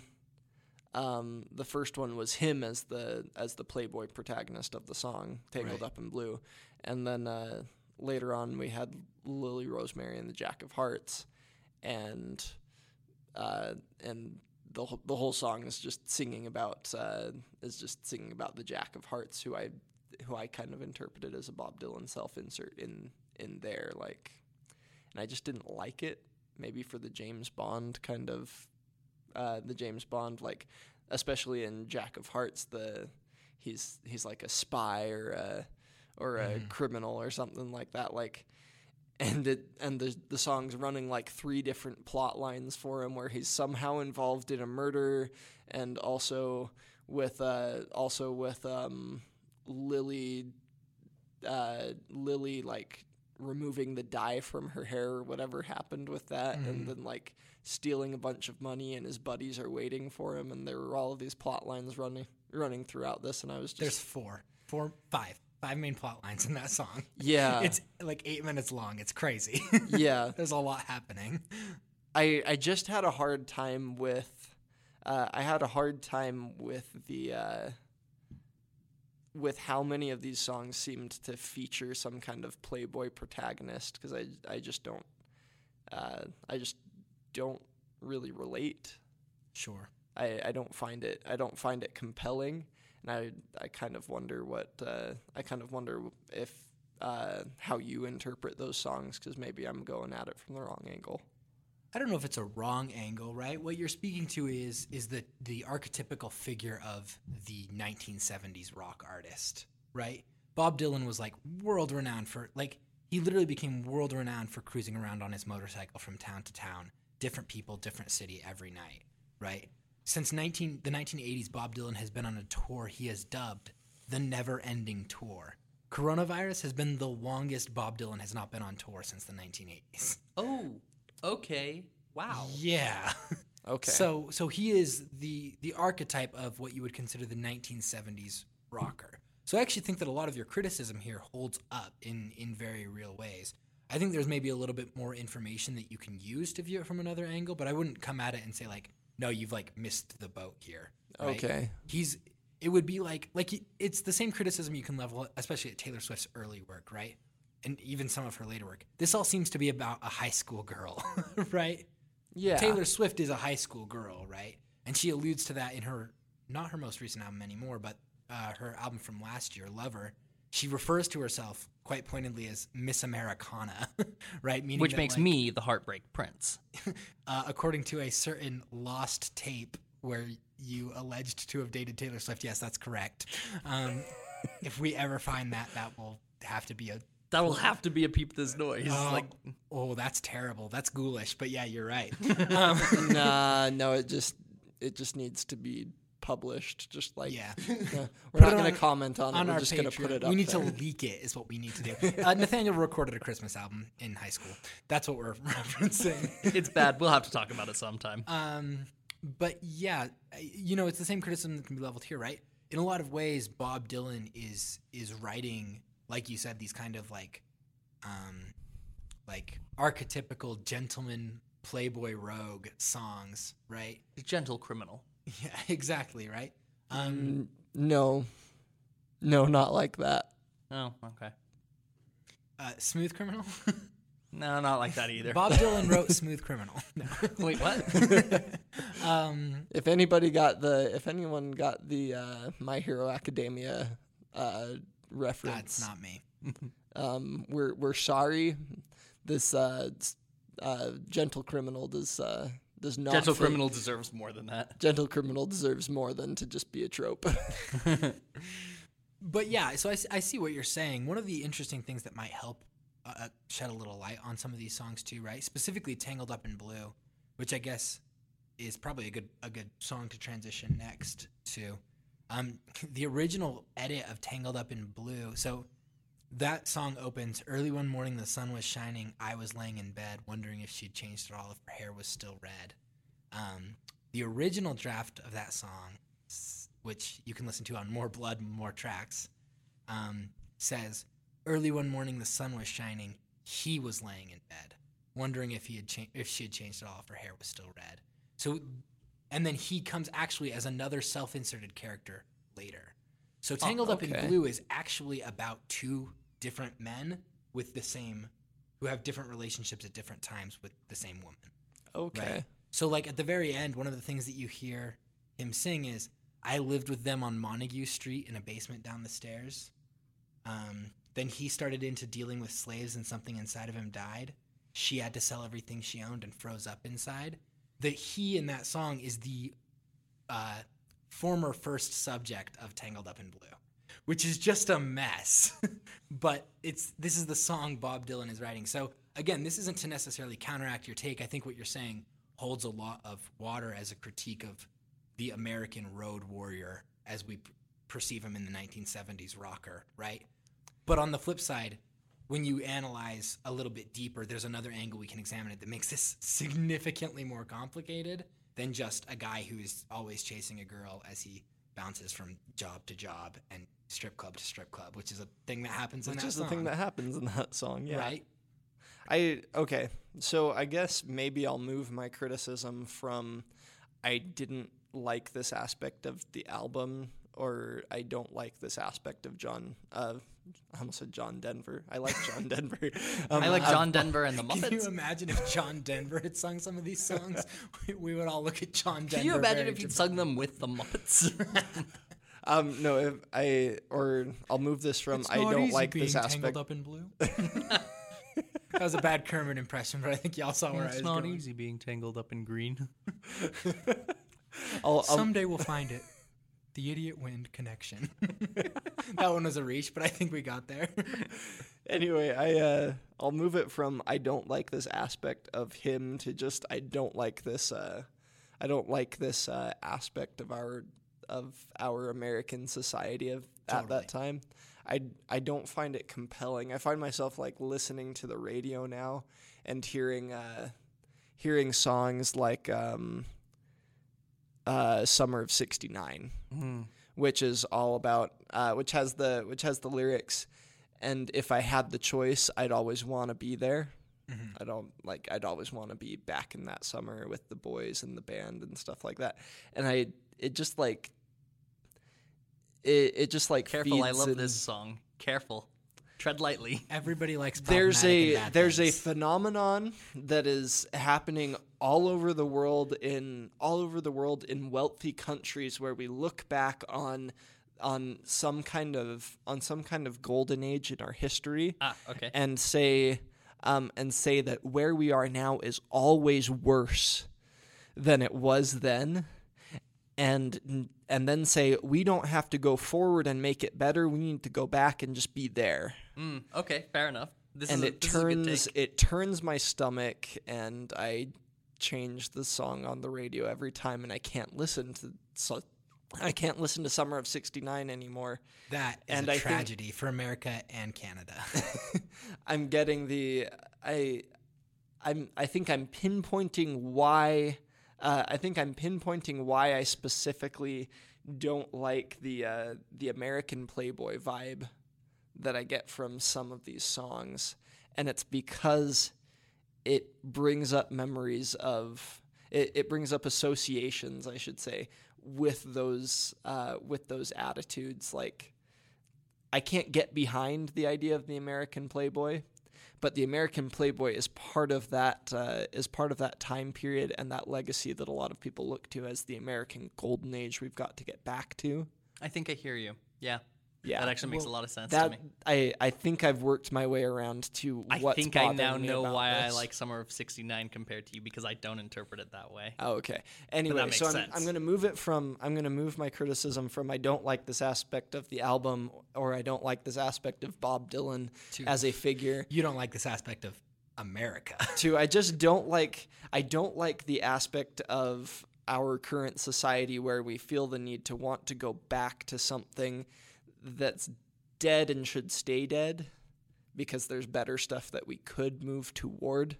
um, the first one was him as the as the Playboy protagonist of the song "Tangled Right. Up in Blue," and then uh, later on we had Lily Rosemary and the Jack of Hearts, and uh, and the whole, the whole song is just singing about uh, is just singing about the Jack of Hearts, who I who I kind of interpreted as a Bob Dylan self insert in in there, like, and I just didn't like it. Maybe for the James Bond kind of uh, the James Bond, like especially in Jack of Hearts, the he's he's like a spy or a or a criminal or something like that. Like, and it and the the song's running like three different plot lines for him, where he's somehow involved in a murder, and also with uh also with um Lily uh Lily like removing the dye from her hair or whatever happened with that and then like stealing a bunch of money and his buddies are waiting for him and there were all of these plot lines running running throughout this and I was just There's four, four, five, five main plot lines in that song. yeah It's like eight minutes long. It's crazy. yeah There's a lot happening. I I just had a hard time with uh, I had a hard time with the uh, with how many of these songs seemed to feature some kind of playboy protagonist because I I just don't uh, I just don't really relate. Sure. I, I don't find it I don't find it compelling, and I I kind of wonder what uh, I kind of wonder if uh, how you interpret those songs because maybe I'm going at it from the wrong angle. I don't know if it's a wrong angle, right? What you're speaking to is is the the archetypical figure of the 1970s rock artist, right? Bob Dylan was like world renowned for like he literally became world renowned for cruising around on his motorcycle from town to town, different people, different city every night, right? Since 19 the 1980s, Bob Dylan has been on a tour he has dubbed the never-ending tour. Coronavirus has been the longest Bob Dylan has not been on tour since the 1980s. Oh, okay. Wow. Yeah. Okay. So so he is the the archetype of what you would consider the 1970s rocker. So I actually think that a lot of your criticism here holds up in in very real ways. I think there's maybe a little bit more information that you can use to view it from another angle, but I wouldn't come at it and say like, no, you've like missed the boat here. right? Okay. He's it would be like like he- it's the same criticism you can level especially at Taylor Swift's early work, right? And even some of her later work. This all seems to be about a high school girl, right? yeah. Taylor Swift is a high school girl, right? And she alludes to that in her not her most recent album anymore, but uh, her album from last year, Lover. She refers to herself quite pointedly as Miss Americana, right? Meaning Which that, makes like, me the heartbreak prince. uh, according to a certain lost tape where you alleged to have dated Taylor Swift. Yes, that's correct. Um, if we ever find that, that will have to be a That will have to be a peep this noise. Oh, like oh, that's terrible. That's ghoulish. But yeah, you're right. Um, nah, no, it just it just needs to be published. Just like Yeah. yeah, we're not going to comment on, on it. our We're just going to put it up. We need there. to leak it, is what we need to do. Uh, Nathaniel recorded a Christmas album in high school. That's what we're referencing. it's bad. We'll have to talk about it sometime. Um, but yeah, you know, it's the same criticism that can be leveled here, right? In a lot of ways, Bob Dylan is is writing, like you said, these kind of like, um, like archetypical gentleman playboy rogue songs, right? Gentle criminal. Yeah, exactly, right. Um, Mm, no, no, not like that. Oh, okay. uh, Smooth Criminal. No, not like that either. Bob Dylan wrote Smooth Criminal. No. Wait, what? um, If anybody got the, if anyone got the uh, My Hero Academia uh, reference, that's not me. um, we're we're sorry. This uh, uh, gentle criminal does uh, does not. Gentle fit- criminal deserves more than that. Gentle criminal deserves more than to just be a trope. But yeah, so I, I see what you're saying. One of the interesting things that might help uh, uh, shed a little light on some of these songs too, right? Specifically, "Tangled Up in Blue," which I guess is probably a good a good song to transition next to. Um, the original edit of "Tangled Up in Blue," so that song opens early one morning. The sun was shining. I was laying in bed, wondering if she'd changed at all, if her hair was still red. Um, the original draft of that song, which you can listen to on More Blood, More Tracks, um, says, "Early one morning, the sun was shining. He was laying in bed, wondering if he had cha- if she had changed at all, if her hair was still red." So, and then he comes actually as another self-inserted character later. So, "Tangled Up in. Blue" is actually about two different men with the same, who have different relationships at different times with the same woman. okay. Right. So like at the very end, one of the things that you hear him sing is, "I lived with them on Montague Street in a basement down the stairs." Um, then he started into dealing with slaves, and something inside of him died. She had to sell everything she owned and froze up inside. The he in that song is the uh, former first subject of "Tangled Up in Blue," which is just a mess. but it's this is the song Bob Dylan is writing. So again, this isn't to necessarily counteract your take. I think what you're saying holds a lot of water as a critique of the American road warrior as we perceive him in the 1970s rocker, right? But on the flip side, when you analyze a little bit deeper, there's another angle we can examine it that makes this significantly more complicated than just a guy who is always chasing a girl as he bounces from job to job and strip club to strip club, which is a thing that happens in Which is song, the thing that happens in that song. Yeah. right? I okay. So I guess maybe I'll move my criticism from I didn't like this aspect of the album or I don't like this aspect of John of I almost said John Denver. I like John Denver. Um, I like uh, John Denver and the Muppets. Can you imagine if John Denver had sung some of these songs? we, we would all look at John Denver. Can you imagine very if he'd sung them with the Muppets? Um, no, if I or I'll move this from It's I not don't easy like being this tangled aspect. up in blue. that was a bad Kermit impression, but I think y'all saw where I was going. It's not easy being tangled up in green. I'll, I'll, Someday we'll find it. The idiot wind connection. that one was a reach, but I think we got there. anyway, I uh, I'll move it from I don't like this aspect of him to just I don't like this uh, I don't like this uh, aspect of our of our American society of at that time. I I don't find it compelling. I find myself like listening to the radio now and hearing uh, hearing songs like um, uh, "Summer of '69." which is all about uh, which has the which has the lyrics and if i had the choice i'd always want to be there i don't like i'd always want to be back in that summer with the boys and the band and stuff like that and i it just like it, it just like Careful, I love in- this song. Careful. Tread lightly. Everybody likes there's a and bad there's a phenomenon that is happening all over the world in all over the world in wealthy countries where we look back on on some kind of on some kind of golden age in our history Ah, okay. and say um, and say that where we are now is always worse than it was then and and then say we don't have to go forward and make it better we need to go back and just be there Mm, okay, fair enough. This and is a, it this is a good turns take. it turns my stomach and I change the song on the radio every time and I can't listen to so I can't listen to Summer of 69 anymore. That is and a I think- tragedy for America and Canada. I'm getting the I I'm I think I'm pinpointing why uh, I think I'm pinpointing why I specifically don't like the uh, the American Playboy vibe that I get from some of these songs, and it's because it brings up memories of it, it brings up associations, I should say, with those uh, with those attitudes. Like I can't get behind the idea of the American Playboy, but the American Playboy is part of that uh, is part of that time period and that legacy that a lot of people look to as the American golden age. We've got to get back to. I think I hear you. Yeah. Yeah, That actually makes a lot of sense to that me. I I think I've worked my way around to I think I now know about why I like Summer of 69 compared to you because I don't interpret it that way. Oh, okay. Anyway, makes so I'm, sense. I'm going to move it from I'm going to move my criticism from I don't like this aspect of the album or I don't like this aspect of Bob Dylan To- as a figure you don't like this aspect of America. to I just don't like I don't like the aspect of our current society where we feel the need to want to go back to something that's dead and should stay dead because there's better stuff that we could move toward.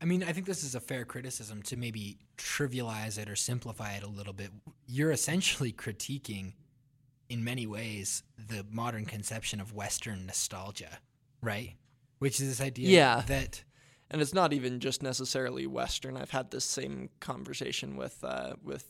I mean, I think this is a fair criticism to maybe trivialize it or simplify it a little bit. You're essentially critiquing, in many ways, the modern conception of Western nostalgia, right? Which is this idea Yeah. that and it's not even just necessarily Western. I've had this same conversation with uh, with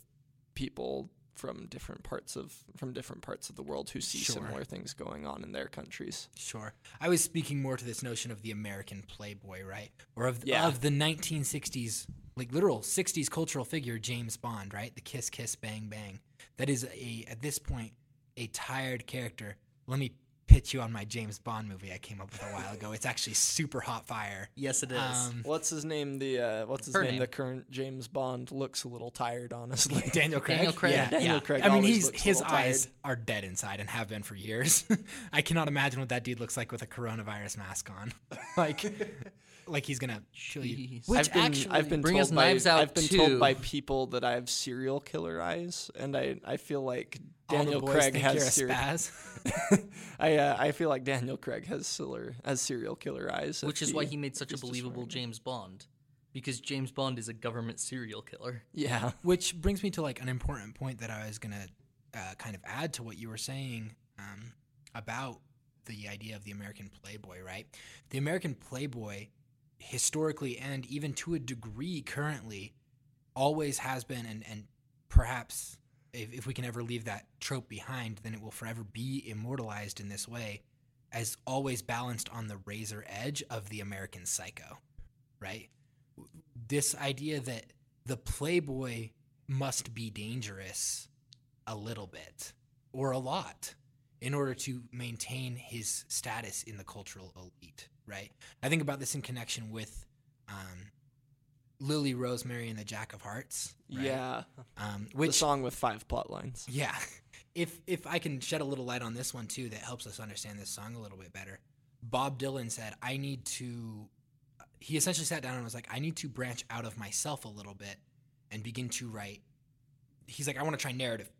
people from different parts of from different parts of the world who see Sure. similar things going on in their countries. Sure. I was speaking more to this notion of the American playboy, right? Or of Yeah. of the 1960s, like literal 60s cultural figure James Bond, right? The kiss kiss bang bang. That is a at this point a tired character. Let me pitch you on my James Bond movie I came up with a while ago. It's actually super hot fire. Yes, it is. Um, What's his name? The uh, what's his name? name. The current James Bond looks a little tired, honestly. Daniel Craig. Daniel Craig. Yeah, Daniel yeah. Craig I mean, he's his eyes tired. are dead inside and have been for years. I cannot imagine what that dude looks like with a coronavirus mask on. like, like he's gonna kill you. Jeez. Which I've been, actually, I've been Bring told us by, Knives Out I've been too. told by people that I have serial killer eyes, and I, I feel like Daniel all the boys Craig think has you're a serial. spaz. I uh, I feel like Daniel Craig has serial has serial killer eyes, Which if is why he made such a he's just believable wearing. James Bond. Because James Bond is a government serial killer. Yeah. Which brings me to like an important point that I was gonna uh, kind of add to what you were saying um, about the idea of the American Playboy. Right, the American Playboy, historically and even to a degree currently, always has been and and perhaps if, if we can ever leave that trope behind, then it will forever be immortalized in this way, as always balanced on the razor edge of the American psycho, right? This idea that the playboy must be dangerous a little bit or a lot in order to maintain his status in the cultural elite, right? I think about this in connection with um, Lily Rosemary and the Jack of Hearts. right? Yeah, Um, the which song with five plot lines. yeah. If if I can shed a little light on this one too, that helps us understand this song a little bit better. Bob Dylan said, "I need to." He essentially sat down and was like, "I need to branch out of myself a little bit and begin to write." He's like, "I want to try narrative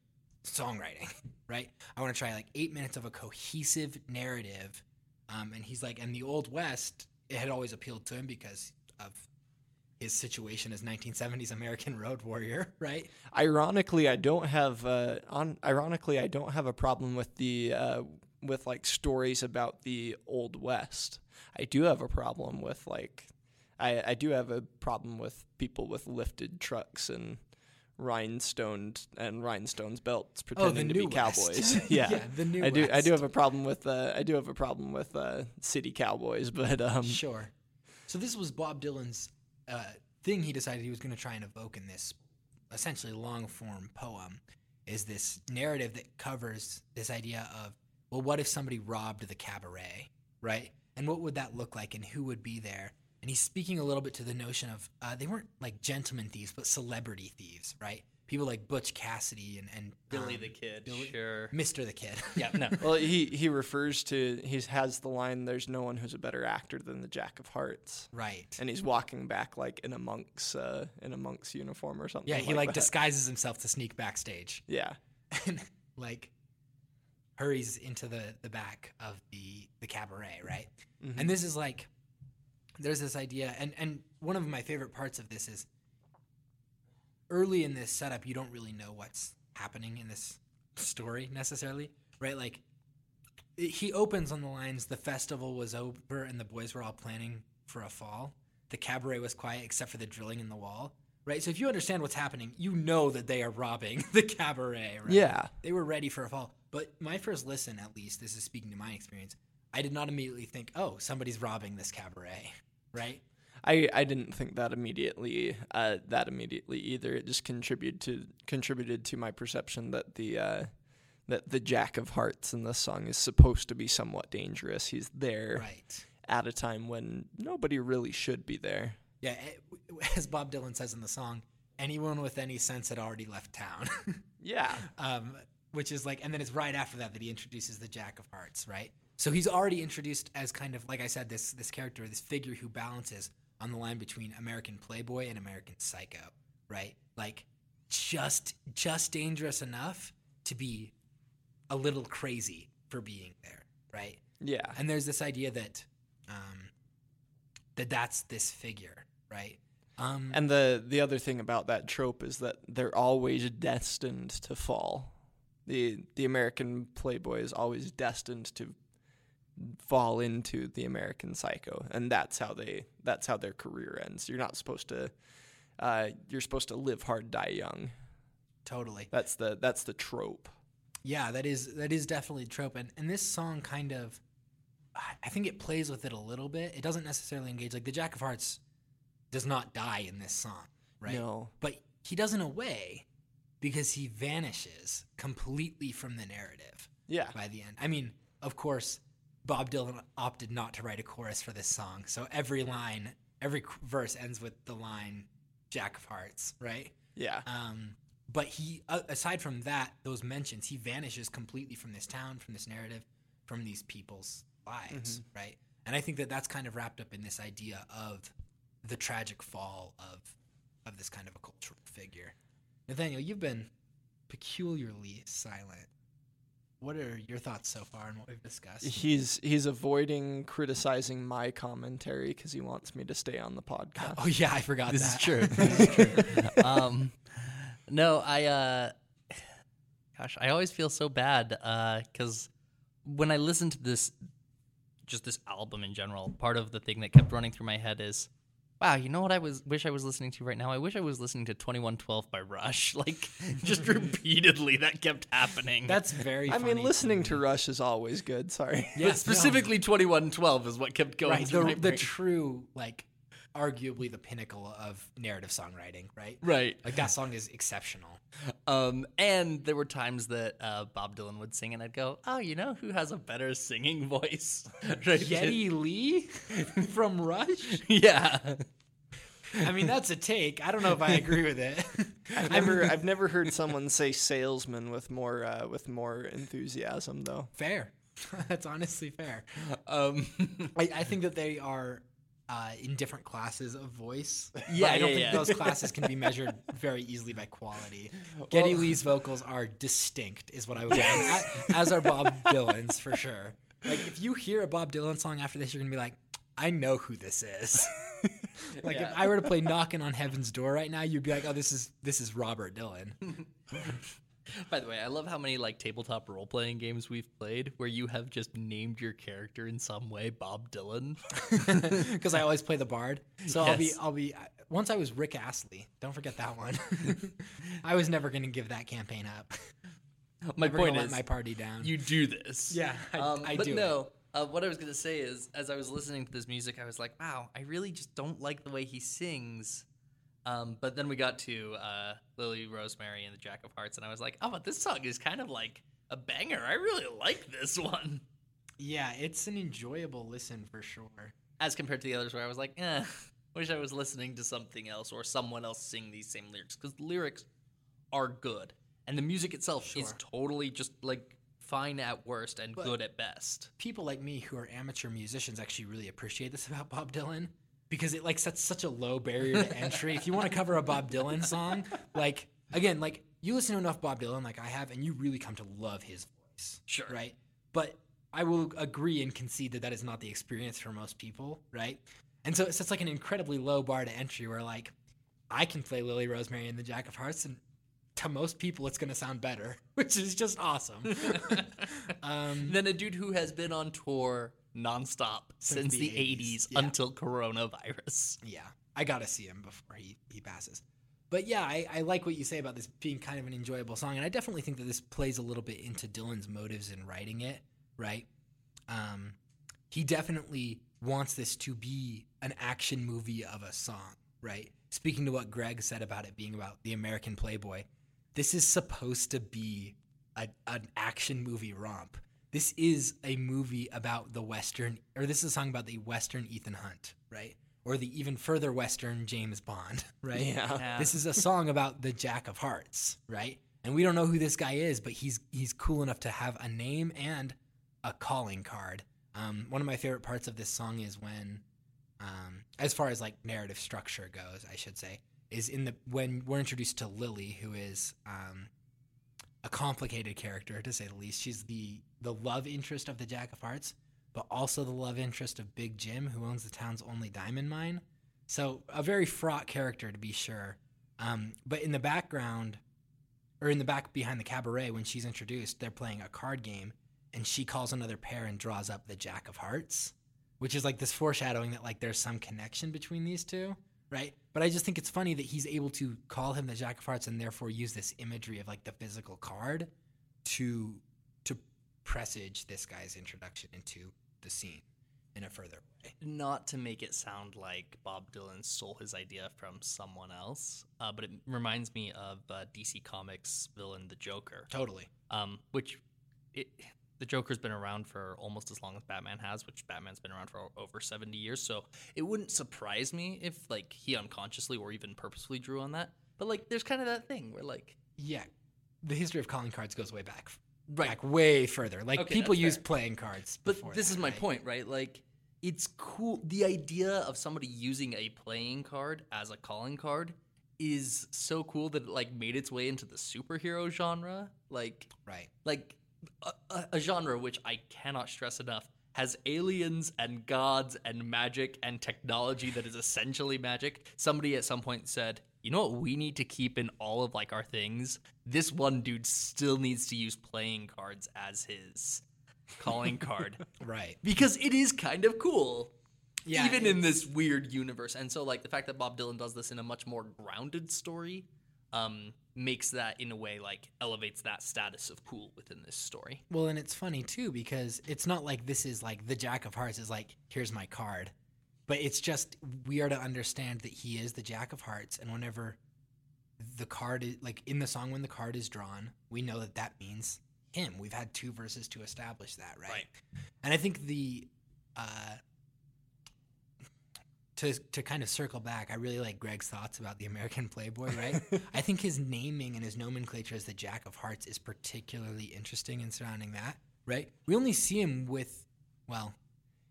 songwriting, right? I want to try like eight minutes of a cohesive narrative." Um, and he's like, "And the Old West, it had always appealed to him because of." His situation as 1970s American road warrior, right? Ironically, I don't have uh, on. Ironically, I don't have a problem with the uh, with like stories about the old west. I do have a problem with like, I I do have a problem with people with lifted trucks and rhinestoned and rhinestones belts pretending to be New West. cowboys. yeah. Yeah, the New I do. I do have a problem with. Uh, I do have a problem with uh, city cowboys, but um, Sure. So this was Bob Dylan's uh, thing. He decided he was going to try and evoke in this essentially long form poem. Is this narrative that covers this idea of well, what if somebody robbed the cabaret, right? And what would that look like, and who would be there? And he's speaking a little bit to the notion of uh, they weren't like gentlemen thieves, but celebrity thieves, right? People like Butch Cassidy and and Billy um, the Kid, Billy- sure. Mr. the Kid. Yeah, no. well, he he refers to he has the line. There's no one who's a better actor than the Jack of Hearts. right. and he's walking back like in a monk's uh, in a monk's uniform or something. Yeah, he like that. disguises himself to sneak backstage. Yeah, and like hurries into the the back of the the cabaret, right? And this is like there's this idea and and one of my favorite parts of this is early in this setup you don't really know what's happening in this story necessarily, right? Like he opens on the lines the festival was over and the boys were all planning for a fall. The cabaret was quiet except for the drilling in the wall. Right? So if you understand what's happening, you know that they are robbing the cabaret, right? yeah, They were ready for a fall. But my first listen, at least, this is speaking to my experience, I did not immediately think, oh, somebody's robbing this cabaret, right? I, I didn't think that immediately uh, that immediately either. It just contributed to contributed to my perception that the uh, that the Jack of Hearts in this song is supposed to be somewhat dangerous. He's there Right. at a time when nobody really should be there. Yeah, it- as Bob Dylan says in the song, anyone with any sense had already left town. Yeah, um, which is like, and then it's right after that that he introduces the Jack of Hearts, right? So he's already introduced as kind of like I said, this this character, this figure who balances on the line between American Playboy and American Psycho, right? Like just just dangerous enough to be a little crazy for being there, right? yeah, And there's this idea that um, that that's this figure, right? Um, And the the other thing about that trope is that they're always destined to fall. The the American playboy is always destined to fall into the American psycho, and that's how they that's how their career ends. You're not supposed to uh, you're supposed to live hard, die young. totally. That's the that's the trope. Yeah, that is that is definitely a trope, and and this song kind of, I- think it plays with it a little bit. It doesn't necessarily engage like the Jack of Hearts does not die in this song, right? No. but he does in a way because he vanishes completely from the narrative Yeah. by the end. I mean, of course, Bob Dylan opted not to write a chorus for this song, so every line, every verse ends with the line "Jack of Hearts," right? Yeah. Um, but he, uh, aside from that, those mentions, he vanishes completely from this town, from this narrative, from these people's lives, right? And I think that that's kind of wrapped up in this idea of the tragic fall of of this kind of a cultural figure. Nathaniel, you've been peculiarly silent. What are your thoughts so far on what we've discussed? He's he's avoiding criticizing my commentary because he wants me to stay on the podcast. Oh yeah, I forgot This that. is true. This is true. um, no, I. Uh, gosh, I always feel so bad because when I listen to this, just this album in general, part of the thing that kept running through my head is, wow, you know what I was wish I was listening to right now? I wish I was listening to 2112 by Rush. Like just repeatedly that kept happening. That's very. I mean, listening to Rush is always good. Sorry. Yeah, but specifically 2112 is what kept going right. through The, my the true like, arguably the pinnacle of narrative songwriting, right? right. Like that song is exceptional. Um, and there were times that uh, Bob Dylan would sing, and I'd go, "Oh, you know who has a better singing voice?" right? Geddy Lee from Rush. yeah. I mean, that's a take. I don't know if I agree with it. I've never, I've never heard someone say salesman with more, uh, with more enthusiasm, though. fair. that's honestly fair. Um, I, I think that they are uh, in different classes of voice. Yeah, I don't yeah, think yeah. those classes can be measured very easily by quality. Geddy Lee's vocals are distinct, is what I would say, as are Bob Dylan's for sure. Like if you hear a Bob Dylan song after this, you're gonna be like, I know who this is. like Yeah. if I were to play "Knocking on Heaven's Door" right now, you'd be like, Oh, this is this is Robert Dylan. By the way, I love how many like tabletop role playing games we've played where you have just named your character in some way Bob Dylan. because I always play the bard. So I'll be I'll be once I was Rick Astley. Don't forget that one. I was never gonna give that campaign up. My Never point is, my party down. you do this. Yeah, I- um, I but do it. no. Uh, what I was gonna say is, as I was listening to this music, I was like, "Wow, I really just don't like the way he sings." Um, but then we got to uh, Lily Rosemary and the Jack of Hearts, and I was like, "Oh, but this song is kind of like a banger. I really like this one." yeah, it's an enjoyable listen for sure. As compared to the others, where I was like, "Eh, wish I was listening to something else or someone else sing these same lyrics," because the lyrics are good, and the music itself is totally just like fine at worst and But- good at best. People like me who are amateur musicians actually really appreciate this about Bob Dylan because it like sets such a low barrier to entry. if you want to cover a Bob Dylan song, like again, like you listen to enough Bob Dylan like I have and you really come to love his voice. Sure. Right? But I will agree and concede that that is not the experience for most people, right? And so it sets like an incredibly low bar to entry where like I can play Lily Rosemary and the Jack of Hearts and to most people it's going to sound better, which is just awesome. um, than a dude who has been on tour nonstop since, the the 80s, 80s, yeah. until coronavirus. Yeah, I gotta see him before he, he passes. But yeah, I, I like what you say about this being kind of an enjoyable song, and I definitely think that this plays a little bit into Dylan's motives in writing it. Right? Um, he definitely wants this to be an action movie of a song. Right? Speaking to what Greg said about it being about the American Playboy, this is supposed to be a, an action movie romp. This is a movie about the Western, or this is a song about the Western Ethan Hunt, right? Or the even further Western James Bond, right? Yeah. Yeah. This is a song about the Jack of Hearts, right? And we don't know who this guy is, but he's he's cool enough to have a name and a calling card. Um, one of my favorite parts of this song is when, um, as far as like narrative structure goes, I should say, is in the when we're introduced to Lily, who is um, a complicated character to say the least. She's the the love interest of the Jack of Hearts, but also the love interest of Big Jim, who owns the town's only diamond mine. So a very fraught character to be sure. Um, but in the background, or in the back behind the cabaret, when she's introduced, they're playing a card game, and she calls another pair and draws up the Jack of Hearts, which is like this foreshadowing that like there's some connection between these two, right? But I just think it's funny that he's able to call him the Jack of Hearts and therefore use this imagery of like the physical card to to presage this guy's introduction into the scene in a further way. Not to make it sound like Bob Dylan stole his idea from someone else, uh, but it reminds me of uh, DC Comics villain the Joker, Totally. um, which it, the Joker's been around for almost as long as Batman has, which Batman's been around for over 70 years. So it wouldn't surprise me if like he unconsciously or even purposefully drew on that. But like, there's kind of that thing where like, Yeah. The history of calling cards goes way back. Right. Back way further. Like Okay, people use fair. playing cards. But this that, is my right? point, right? Like, it's cool. The idea of somebody using a playing card as a calling card is so cool that it like made its way into the superhero genre. Like, Right. like a, a, genre which I cannot stress enough has aliens and gods and magic and technology that is essentially magic. Somebody at some point said, "You know what we need to keep in all of like our things? This one dude still needs to use playing cards as his calling card Right. because it is kind of cool." Yeah, even in this weird universe. And so, like, the fact that Bob Dylan does this in a much more grounded story um, makes that, in a way, like, elevates that status of cool within this story. Well, and it's funny too because it's not like this is like the Jack of Hearts is like, here's my card. But it's just we are to understand that he is the Jack of Hearts, and whenever the card is like in the song when the card is drawn, we know that that means him. We've had two verses to establish that, right? Right. And I think the uh, to to kind of circle back, I really like Greg's thoughts about the American Playboy, right? I think his naming and his nomenclature as the Jack of Hearts is particularly interesting in surrounding that, right? We only see him with, well,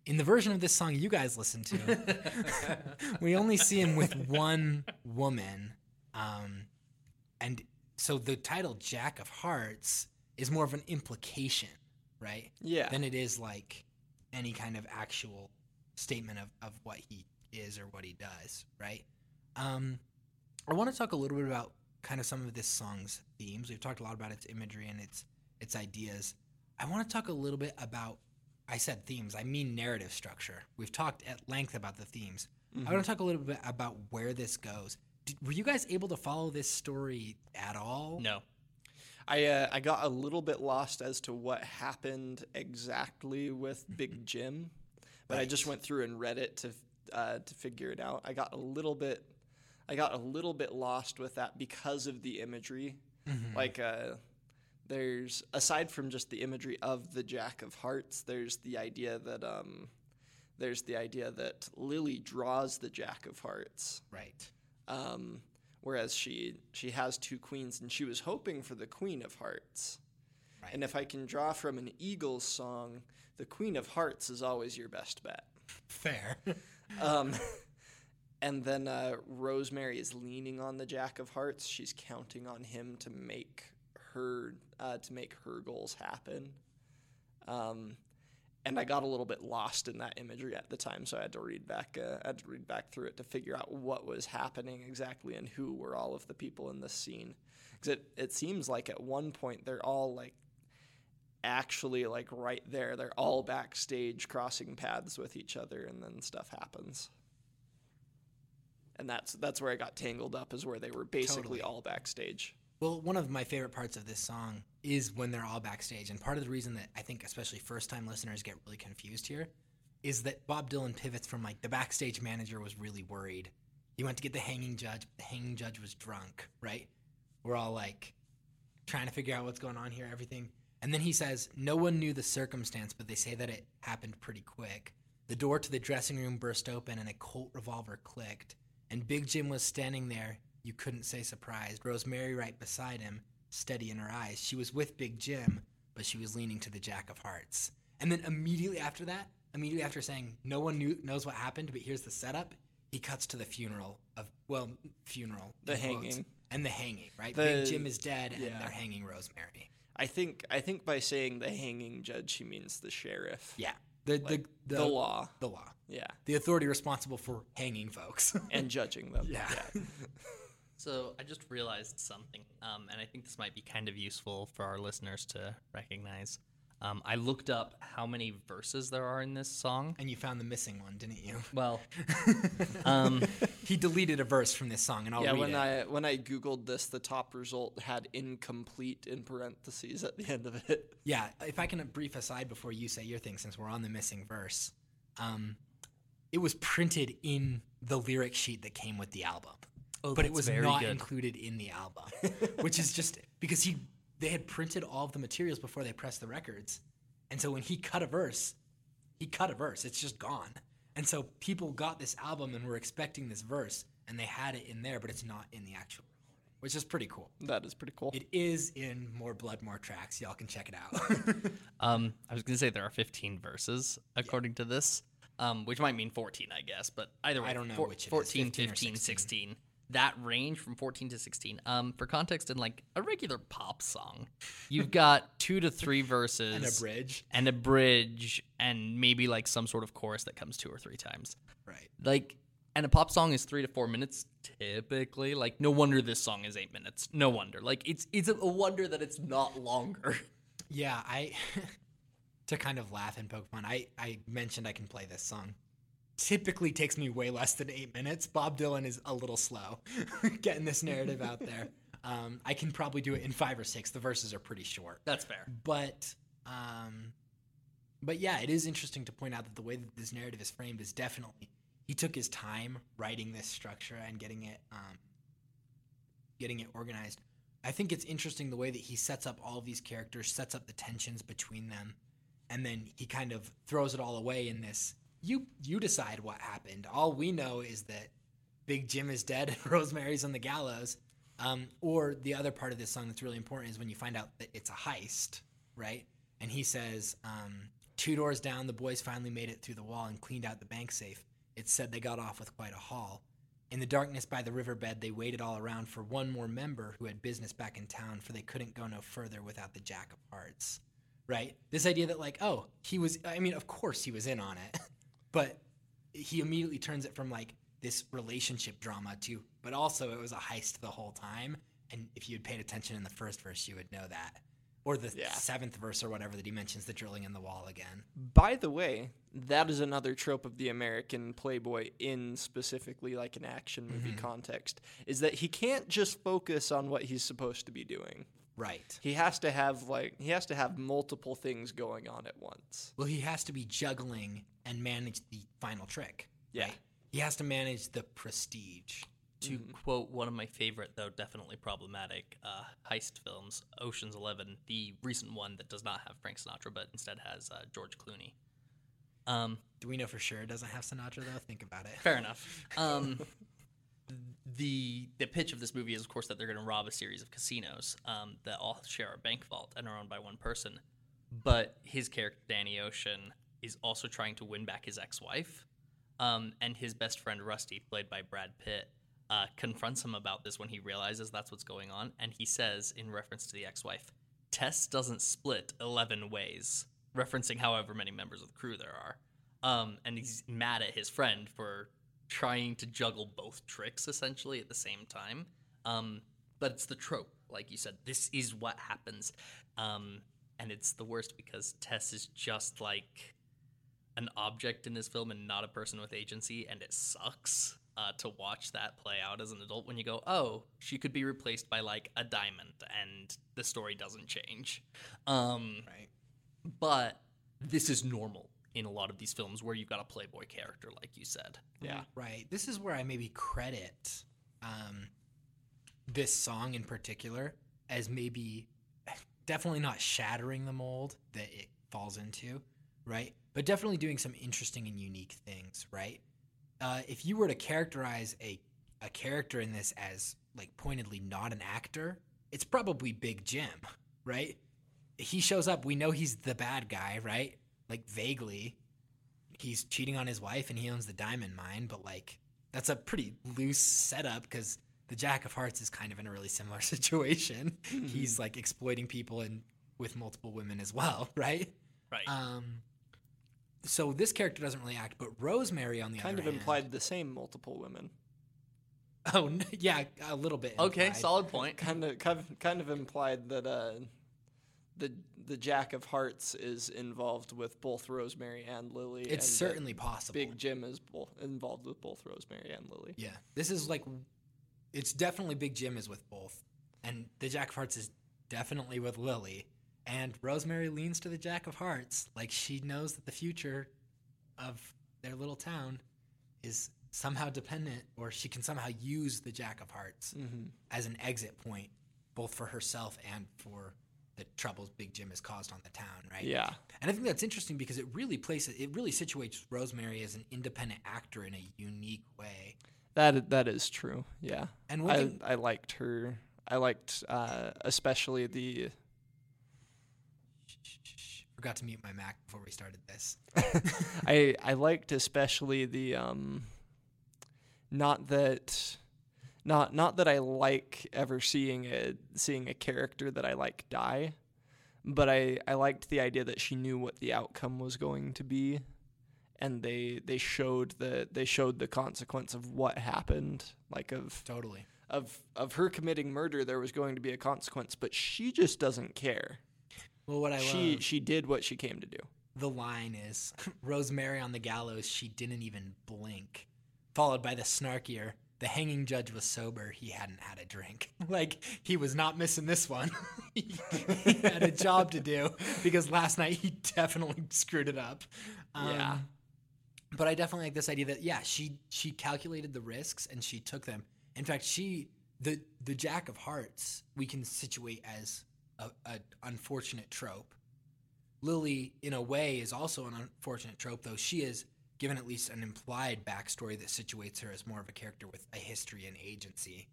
in the version of this song you guys listen to, we only see him with one woman, um, and so the title Jack of Hearts is more of an implication, right? Yeah. Than it is like any kind of actual statement of, of what he is or what he does, right? Um, I want to talk a little bit about kind of some of this song's themes. We've talked a lot about its imagery and its its ideas. I want to talk a little bit about I said themes. I mean narrative structure. We've talked at length about the themes. I want to talk a little bit about where this goes. Did, were you guys able to follow this story at all? No. I uh, I got a little bit lost as to what happened exactly with Big Jim, but I just went through and read it to uh, to figure it out. I got a little bit I got a little bit lost with that because of the imagery. Like uh, there's aside from just the imagery of the Jack of Hearts, there's the idea that um, there's the idea that Lily draws the Jack of Hearts Right. um, whereas she she has two queens and she was hoping for the queen of hearts Right. and if i can draw from an eagles song the queen of hearts is always your best bet Fair. um, and then uh, rosemary is leaning on the jack of hearts she's counting on him to make her uh, to make her goals happen um, and I got a little bit lost in that imagery at the time, so I had to read back. Uh, I had to read back through it to figure out what was happening exactly and who were all of the people in this scene. Because it it seems like at one point they're all like actually like right there. They're all backstage crossing paths with each other, and then stuff happens. And that's that's where I got tangled up. Is where they were basically Totally. all backstage. Well, one of my favorite parts of this song is when they're all backstage. And part of the reason that I think, especially first time listeners, get really confused here is that Bob Dylan pivots from like the backstage manager was really worried. He went to get the hanging judge, but the hanging judge was drunk, right? We're all like trying to figure out what's going on here, everything. And then he says, No one knew the circumstance, but they say that it happened pretty quick. The door to the dressing room burst open and a Colt revolver clicked. And Big Jim was standing there. You couldn't say surprised. Rosemary right beside him, steady in her eyes. She was with Big Jim, but she was leaning to the Jack of Hearts. And then immediately after that, immediately after saying, No one knew, knows what happened, but here's the setup, he cuts to the funeral of, well, funeral. The in quotes, hanging. And the hanging, right? The- Big Jim is dead and they're hanging Rosemary. I think I think by saying the hanging judge, he means the sheriff. Yeah. The, Like, the, the law. The law. Yeah, The authority responsible for hanging folks. and judging them. Yeah. So I just realized something, um, and I think this might be kind of useful for our listeners to recognize. Um, I looked up how many verses there are in this song. and you found the missing one, didn't you? Well, um, he deleted a verse from this song, and I'll yeah, read when it. I when I googled this, the top result had incomplete in parentheses at the end of it. Yeah, if I can brief aside before you say your thing, since we're on the missing verse, um, it was printed in the lyric sheet that came with the album, Oh, but it was not good. included in the album, which is just because he they had printed all of the materials before they pressed the records, and so when he cut a verse, he cut a verse. It's just gone, and so people got this album and were expecting this verse, and they had it in there, but it's not in the actual, which is pretty cool. That is pretty cool. It is in More Blood, More Tracks. Y'all can check it out. um, I was going to say there are 15 verses according to this, um, which might mean 14, I guess. But either way, I don't know four- which it is, 14, 15 15, 16. 16. That range from 14 to 16. Um, for context, in like a regular pop song, you've got two to three verses and a bridge. and a bridge and maybe like some sort of chorus that comes two or three times. Right. Like, and a pop song is three to four minutes typically. Like, no wonder this song is eight minutes. No wonder. Like, it's it's a wonder that it's not longer. Yeah, I to kind of laugh and poke fun. I I mentioned I can play this song. Typically takes me way less than eight minutes. Bob Dylan is a little slow getting this narrative out there. Um, I can probably do it in five or six. The verses are pretty short, That's fair. but um, but yeah, it is interesting to point out that the way that this narrative is framed is definitely he took his time writing this structure and getting it um, getting it organized. I think it's interesting the way that he sets up all of these characters, sets up the tensions between them, and then he kind of throws it all away in this. You you decide what happened. All we know is that Big Jim is dead and Rosemary's on the gallows. Um, or the other part of this song that's really important is when you find out that it's a heist, right? And he says, um, two doors down, the boys finally made it through the wall and cleaned out the bank safe. It said they got off with quite a haul. In the darkness by the riverbed, they waited all around for one more member who had business back in town, for they couldn't go no further without the Jack of Hearts. Right? This idea that, like, oh, he was, I mean, of course he was in on it, but he immediately turns it from, like, this relationship drama to, but also it was a heist the whole time. And if you had paid attention in the first verse, you would know that. Or the Yeah. seventh verse or whatever that he mentions the drilling in the wall again. By the way, that is another trope of the American playboy in specifically like an action movie Mm-hmm. context is that he can't just focus on what he's supposed to be doing. Right. He has to have like he has to have multiple things going on at once. Well, he has to be juggling and manage the final trick. Yeah. right? He has to manage the prestige. To quote one of my favorite, though definitely problematic, uh, heist films, Ocean's Eleven, the recent one that does not have Frank Sinatra but instead has uh, George Clooney. Um, Do we know for sure it doesn't have Sinatra though? Think about it. Fair enough. Um, the the pitch of this movie is, of course, that they're going to rob a series of casinos um, that all share a bank vault and are owned by one person. But his character, Danny Ocean, is also trying to win back his ex-wife, um, and his best friend Rusty, played by Brad Pitt, uh, confronts him about this when he realizes that's what's going on, and he says, in reference to the ex-wife, "Tess doesn't split eleven ways," referencing however many members of the crew there are. Um, and he's mad at his friend for trying to juggle both tricks essentially at the same time. Um, but it's the trope, like you said. This is what happens, um, and it's the worst because Tess is just like an object in this film and not a person with agency, and it sucks uh, to watch that play out as an adult when you go, "Oh, she could be replaced by like a diamond," and the story doesn't change. Um, Right. but this is normal in a lot of these films where you've got a playboy character, like you said. Yeah. Right. This is where I maybe credit um, this song in particular as maybe definitely not shattering the mold that it falls into, right? But definitely doing some interesting and unique things, right? Uh, if you were to characterize a a character in this as like pointedly not an actor, it's probably Big Jim, right? He shows up, we know he's the bad guy, right? Like vaguely, he's cheating on his wife and he owns the diamond mine, but like that's a pretty loose setup because the Jack of Hearts is kind of in a really similar situation. he's like exploiting people and with multiple women as well, right? Right. Um, so this character doesn't really act, but Rosemary on the other. Kind other of hand- implied the same multiple women. Oh n- yeah, a little bit. okay, implied. solid point. Kind of kind of, implied that uh, the the Jack of Hearts is involved with both Rosemary and Lily. It's that certainly possible. Big Jim is both involved with both Rosemary and Lily. Yeah, this is like, it's definitely Big Jim is with both, and the Jack of Hearts is definitely with Lily, and Rosemary leans to the Jack of Hearts, like she knows that the future of their little town is somehow dependent, or she can somehow use the Jack of Hearts Mm-hmm. as an exit point, both for herself and for the troubles Big Jim has caused on the town, right? Yeah. And I think that's interesting because it really places it really situates Rosemary as an independent actor in a unique way. That that is true. Yeah. And I thing, I liked her. I liked uh, especially the forgot to mute my Mac before we started this. I I liked especially the um not that not not that I like ever seeing a seeing a character that I like die, but I I liked the idea that she knew what the outcome was going to be and they they showed the they showed the consequence of what happened like of Totally. of of her committing murder there was going to be a consequence but she just doesn't care Well, what I she love, she did what she came to do the line is Rosemary on the gallows, she didn't even blink. Followed by the snarkier, the hanging judge was sober, he hadn't had a drink. like, he was not missing this one. he he had a job to do because last night he definitely screwed it up. Yeah. Um, but I definitely like this idea that yeah, she she calculated the risks and she took them. In fact, she the the Jack of Hearts we can situate as a, a unfortunate trope. Lily, in a way, is also an unfortunate trope, though she is given at least an implied backstory that situates her as more of a character with a history and agency.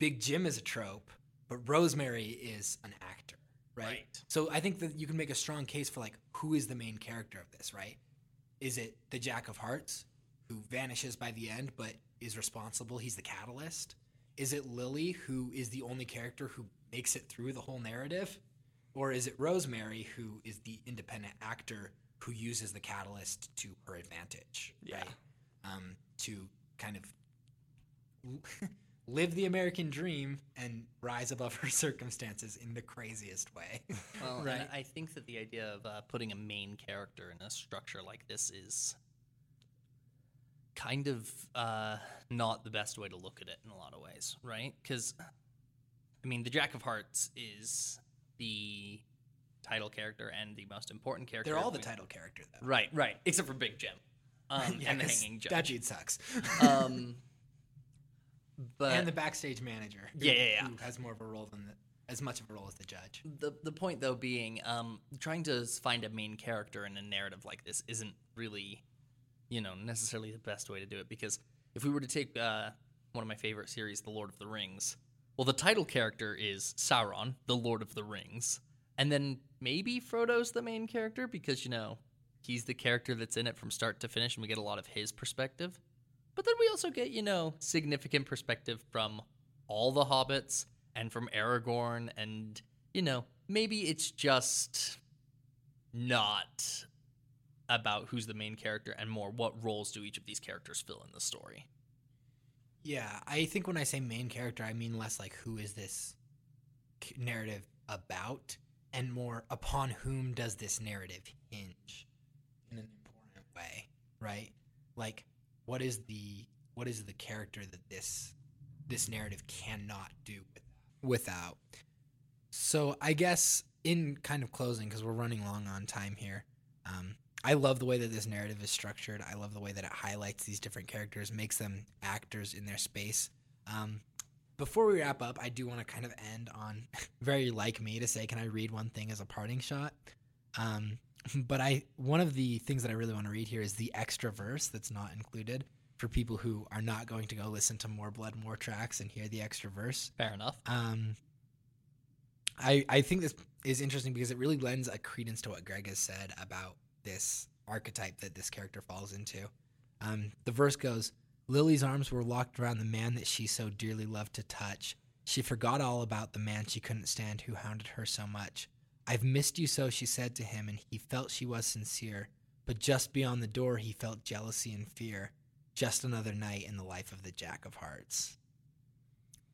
Big Jim is a trope, but Rosemary is an actor, right? Right. So I think that you can make a strong case for like who is the main character of this, right? Is it the Jack of Hearts who vanishes by the end but is responsible? He's the catalyst. Is it Lily who is the only character who makes it through the whole narrative? Or is it Rosemary who is the independent actor who uses the catalyst to her advantage? Yeah. Right? Um, to kind of live the American dream and rise above her circumstances in the craziest way. Well, Right. I think that the idea of uh, putting a main character in a structure like this is kind of uh, not the best way to look at it in a lot of ways, right? Because, I mean, the Jack of Hearts is the title character and the most important character. They're all the We- title character, though. Right, right, except for Big Jim um, Yeah, and the hanging Judge. That dude sucks. um, but and the backstage manager. who- Yeah, yeah, yeah. Who has more of a role than the, as much of a role as the judge. the the point though being um trying to find a main character in a narrative like this isn't really you know necessarily the best way to do it because if we were to take uh one of my favorite series the lord of the rings well the title character is sauron the lord of the rings and then maybe frodo's the main character because you know he's the character that's in it from start to finish and we get a lot of his perspective but then we also get you know significant perspective from all the hobbits and from Aragorn and you know maybe it's just not about who's the main character and more what roles do each of these characters fill in the story. Yeah, I think when I say main character, I mean less like who is this narrative about, and more upon whom does this narrative hinge in an important way, right? Like, what is the what is the character that this this narrative cannot do without? So I guess in kind of closing, because we're running long on time here, um, I love the way that this narrative is structured. I love the way that it highlights these different characters, makes them actors in their space. Um, before we wrap up, I do want to kind of end on very like me to say, can I read one thing as a parting shot? Um, but I one of the things that I really want to read here is the extra verse that's not included for people who are not going to go listen to more blood, more tracks and hear the extra verse. Fair enough. Um, I I think this is interesting because it really lends a credence to what Greg has said about this archetype that this character falls into. Um, the verse goes, "Lily's arms were locked around the man that she so dearly loved to touch. She forgot all about the man she couldn't stand who hounded her so much. I've missed you so," she said to him, and he felt she was sincere. But just beyond the door, he felt jealousy and fear. Just another night in the life of the Jack of Hearts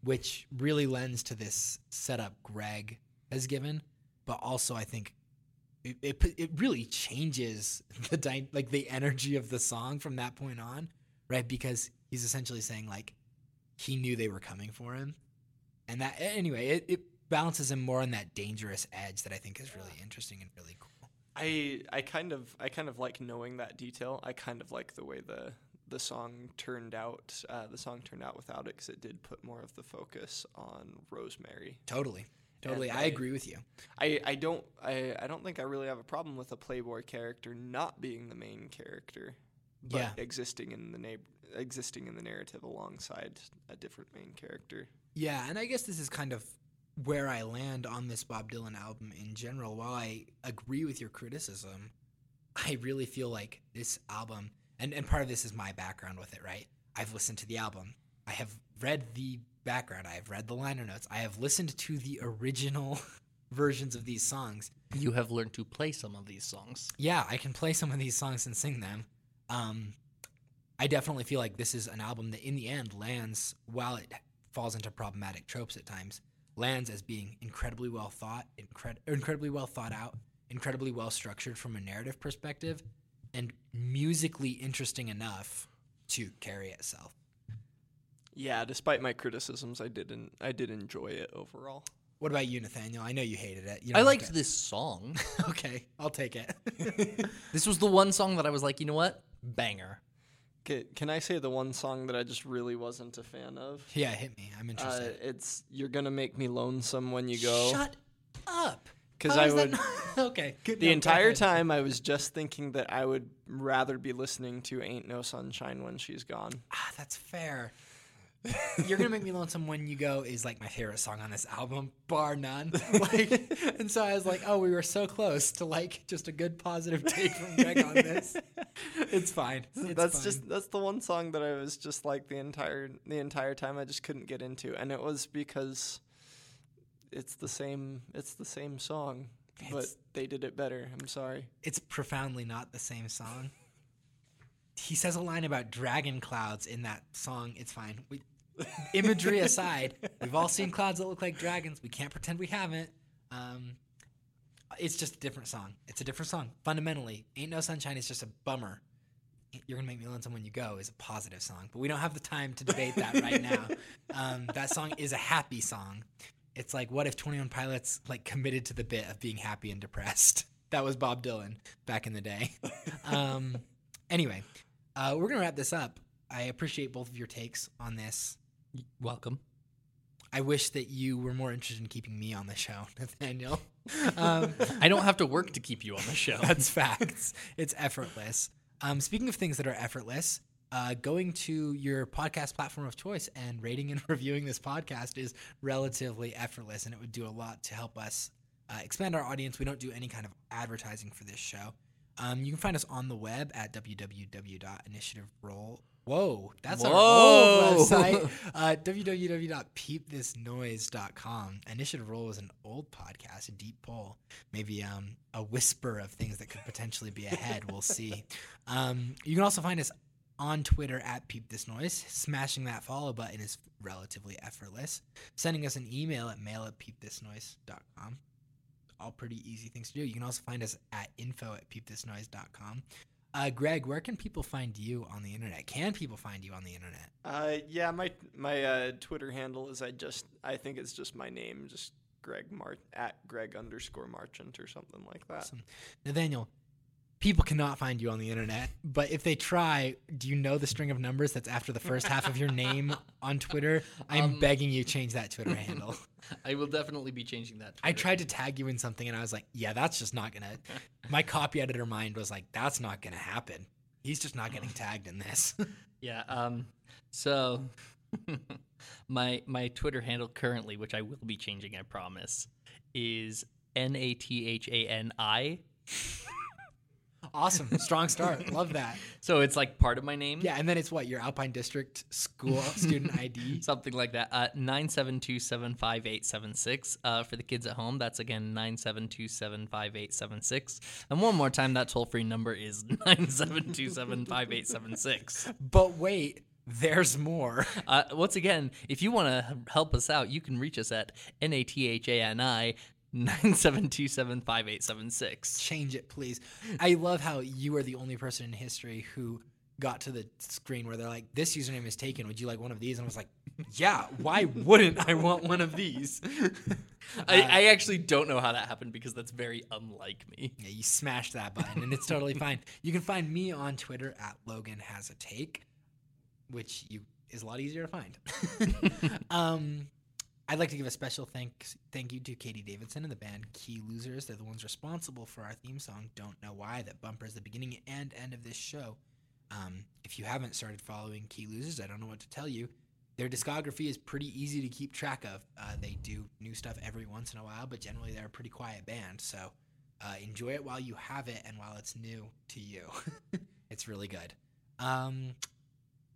which really lends to this setup Greg has given, but also I think it it, it really changes the dy- like the energy of the song from that point on, right? Because he's essentially saying like he knew they were coming for him, and that anyway it, it balances him more on that dangerous edge that I think is really interesting and really cool. I I kind of I kind of like knowing that detail. I kind of like the way the the song turned out. Uh, the song turned out without it because it did put more of the focus on Rosemary. Totally, totally, And I I- agree with you. I, I don't I, I don't think I really have a problem with a Playboy character not being the main character, but Yeah. existing in the na- existing in the narrative alongside a different main character. Yeah, and I guess this is kind of where I land on this Bob Dylan album in general. While I agree with your criticism, I really feel like this album, and, and part of this is my background with it, right? I've listened to the album, I have read the background, I have read the liner notes, I have listened to the original versions of these songs. You have learned to play some of these songs. Yeah, I can play some of these songs and sing them. Um, I definitely feel like this is an album that, in the end, lands while it falls into problematic tropes at times, lands as being incredibly well thought, incred- incredibly well thought out, incredibly well structured from a narrative perspective, and musically interesting enough to carry itself. Yeah, despite my criticisms, I didn't. I did enjoy it overall. What about you, Nathaniel? I know you hated it. You I like liked this song. Okay, I'll take it. this was the one song that I was like, you know what? Banger. Ca- Can I say the one song that I just really wasn't a fan of? yeah, hit me. I'm Uh, interested. it's "You're Gonna Make Me Lonesome When You Go." Shut up. Because I would- okay. Good, The no, entire time, I was just thinking that I would rather be listening to "Ain't No Sunshine When She's Gone." Ah, that's fair. You're gonna make me lonesome when you go is like my favorite song on this album, bar none. Like, and so I was like, oh, we were so close to like just a good positive take from Greg on this. It's fine. It's that's fine. just that's the one song that I was just like the entire the entire time I just couldn't get into, and it was because it's the same it's the same song, but they did it better. I'm sorry. it's profoundly not the same song. He says a line about dragon clouds in that song. It's fine. We, imagery aside, we've all seen clouds that look like dragons. We can't pretend we haven't. Um, it's just a different song. It's a different song. Fundamentally, Ain't No Sunshine is just a bummer. You're Gonna Make Me Lonesome When You Go is a positive song, but we don't have the time to debate that right now. Um, that song is a happy song. It's like, what if 21 Pilots like committed to the bit of being happy and depressed? That was Bob Dylan back in the day. Um, anyway, uh, we're gonna wrap this up. I appreciate both of your takes on this. Welcome. I wish that you were more interested in keeping me on the show, Nathaniel. Um, I don't have to work to keep you on the show. that's facts. It's effortless. Um, speaking of things that are effortless, uh, going to your podcast platform of choice and rating and reviewing this podcast is relatively effortless, and it would do a lot to help us uh, expand our audience. We don't do any kind of advertising for this show. Um, you can find us on the web at www.initiativeroll. Whoa, that's our Whoa. old website. Uh, www.peepthisnoise.com. Initiative Roll is an old podcast, a deep poll, maybe um, a whisper of things that could potentially be ahead. We'll see. Um, you can also find us on Twitter at Peep This Noise. Smashing that follow button is relatively effortless. Sending us an email at mail at peepthisnoise.com. All pretty easy things to do. You can also find us at info at peepthisnoise.com. Uh, Greg, where can people find you on the internet? Can people find you on the internet? Uh, yeah, my my uh, Twitter handle is I just I think it's just my name, just Greg Mar at Greg underscore Marchant or something like that. Awesome. Nathaniel, people cannot find you on the internet, but if they try, do you know the string of numbers that's after the first half of your name on Twitter? I'm Um, begging you change that Twitter handle. I will definitely be changing that. I Twitter. tried to tag you in something and I was like, yeah, that's just not gonna. My copy editor mind was like, that's not gonna happen. He's just not getting tagged in this. Yeah. Um. So, my my Twitter handle currently, which I will be changing, I promise, is N A T H A N I. awesome, strong start. Love that. So it's like part of my name. Yeah, and then it's what your Alpine District School student ID. Something like that. Uh, nine seven two seven five eight seven six. Uh, for the kids at home, that's again nine seven two seven five eight seven six. And one more time, that toll free number is nine seven two seven five eight seven six. But wait, there's more. Uh, once again, if you want to help us out, you can reach us at N A T H A N I nine seven two seven five eight seven six. change it, please. I love how you are the only person in history who got to the screen where they're like, "This username is taken. Would you like one of these?" And I was like, "Yeah. Why wouldn't I want one of these?" I, I actually don't know how that happened because that's very unlike me. Yeah, you smash that button, and it's totally fine. You can find me on Twitter at Logan Has a Take, which you is a lot easier to find. um, I'd like to give a special thanks thank you to Katie Davidson and the band Key Losers. They're the ones responsible for our theme song "Don't Know Why" that bumpers the beginning and end of this show. Um, if you haven't started following Key Losers, I don't know what to tell you. Their discography is pretty easy to keep track of. Uh, they do new stuff every once in a while, but generally they're a pretty quiet band. So uh, enjoy it while you have it and while it's new to you. it's really good. Um,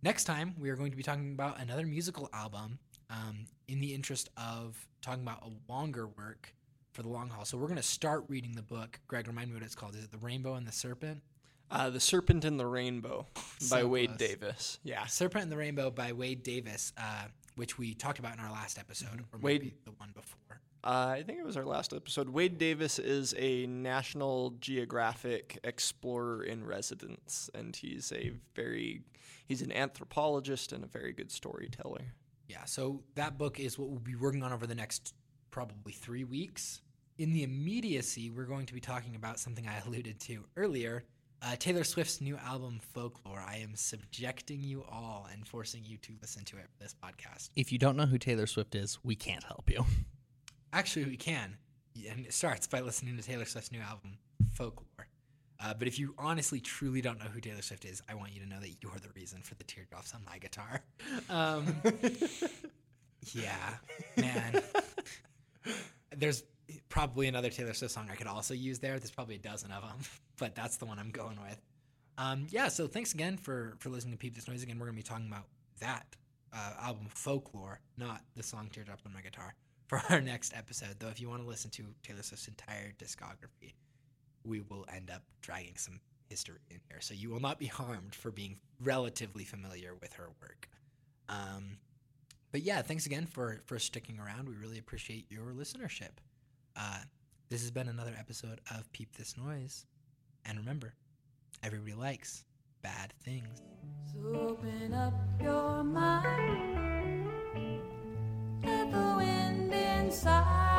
next time, we are going to be talking about another musical album um, in the interest of talking about a longer work for the long haul. So we're going to start reading the book. Greg, remind me what it's called. Is it The Rainbow and the Serpent? Uh, the Serpent and the Rainbow by So Wade close. Davis. Yeah. Serpent and the Rainbow by Wade Davis, uh, which we talked about in our last episode, or Wade- maybe the one before. Uh, I think it was our last episode. Wade Davis is a National Geographic explorer in residence, and he's a very he's an anthropologist and a very good storyteller. Yeah, so that book is what we'll be working on over the next probably three weeks. In the immediacy, we're going to be talking about something I alluded to earlier uh, Taylor Swift's new album, Folklore. I am subjecting you all and forcing you to listen to it for this podcast. If you don't know who Taylor Swift is, we can't help you. Actually, we can. And it starts by listening to Taylor Swift's new album, Folklore. Uh, but if you honestly, truly don't know who Taylor Swift is, I want you to know that you're the reason for the teardrops on my guitar. Um, yeah, man. There's probably another Taylor Swift song I could also use there. There's probably a dozen of them, but that's the one I'm going with. Um, yeah, so thanks again for for listening to Peep This Noise. Again, we're gonna be talking about that uh, album, Folklore, not the song Teardrops on My Guitar, for our next episode. Though, if you want to listen to Taylor Swift's entire discography, we will end up dragging some history in here. So you will not be harmed for being relatively familiar with her work. Um, but yeah, thanks again for for sticking around. We really appreciate your listenership. Uh, this has been another episode of Peep This Noise, and remember, everybody likes bad things. So open up your mind, let the wind inside.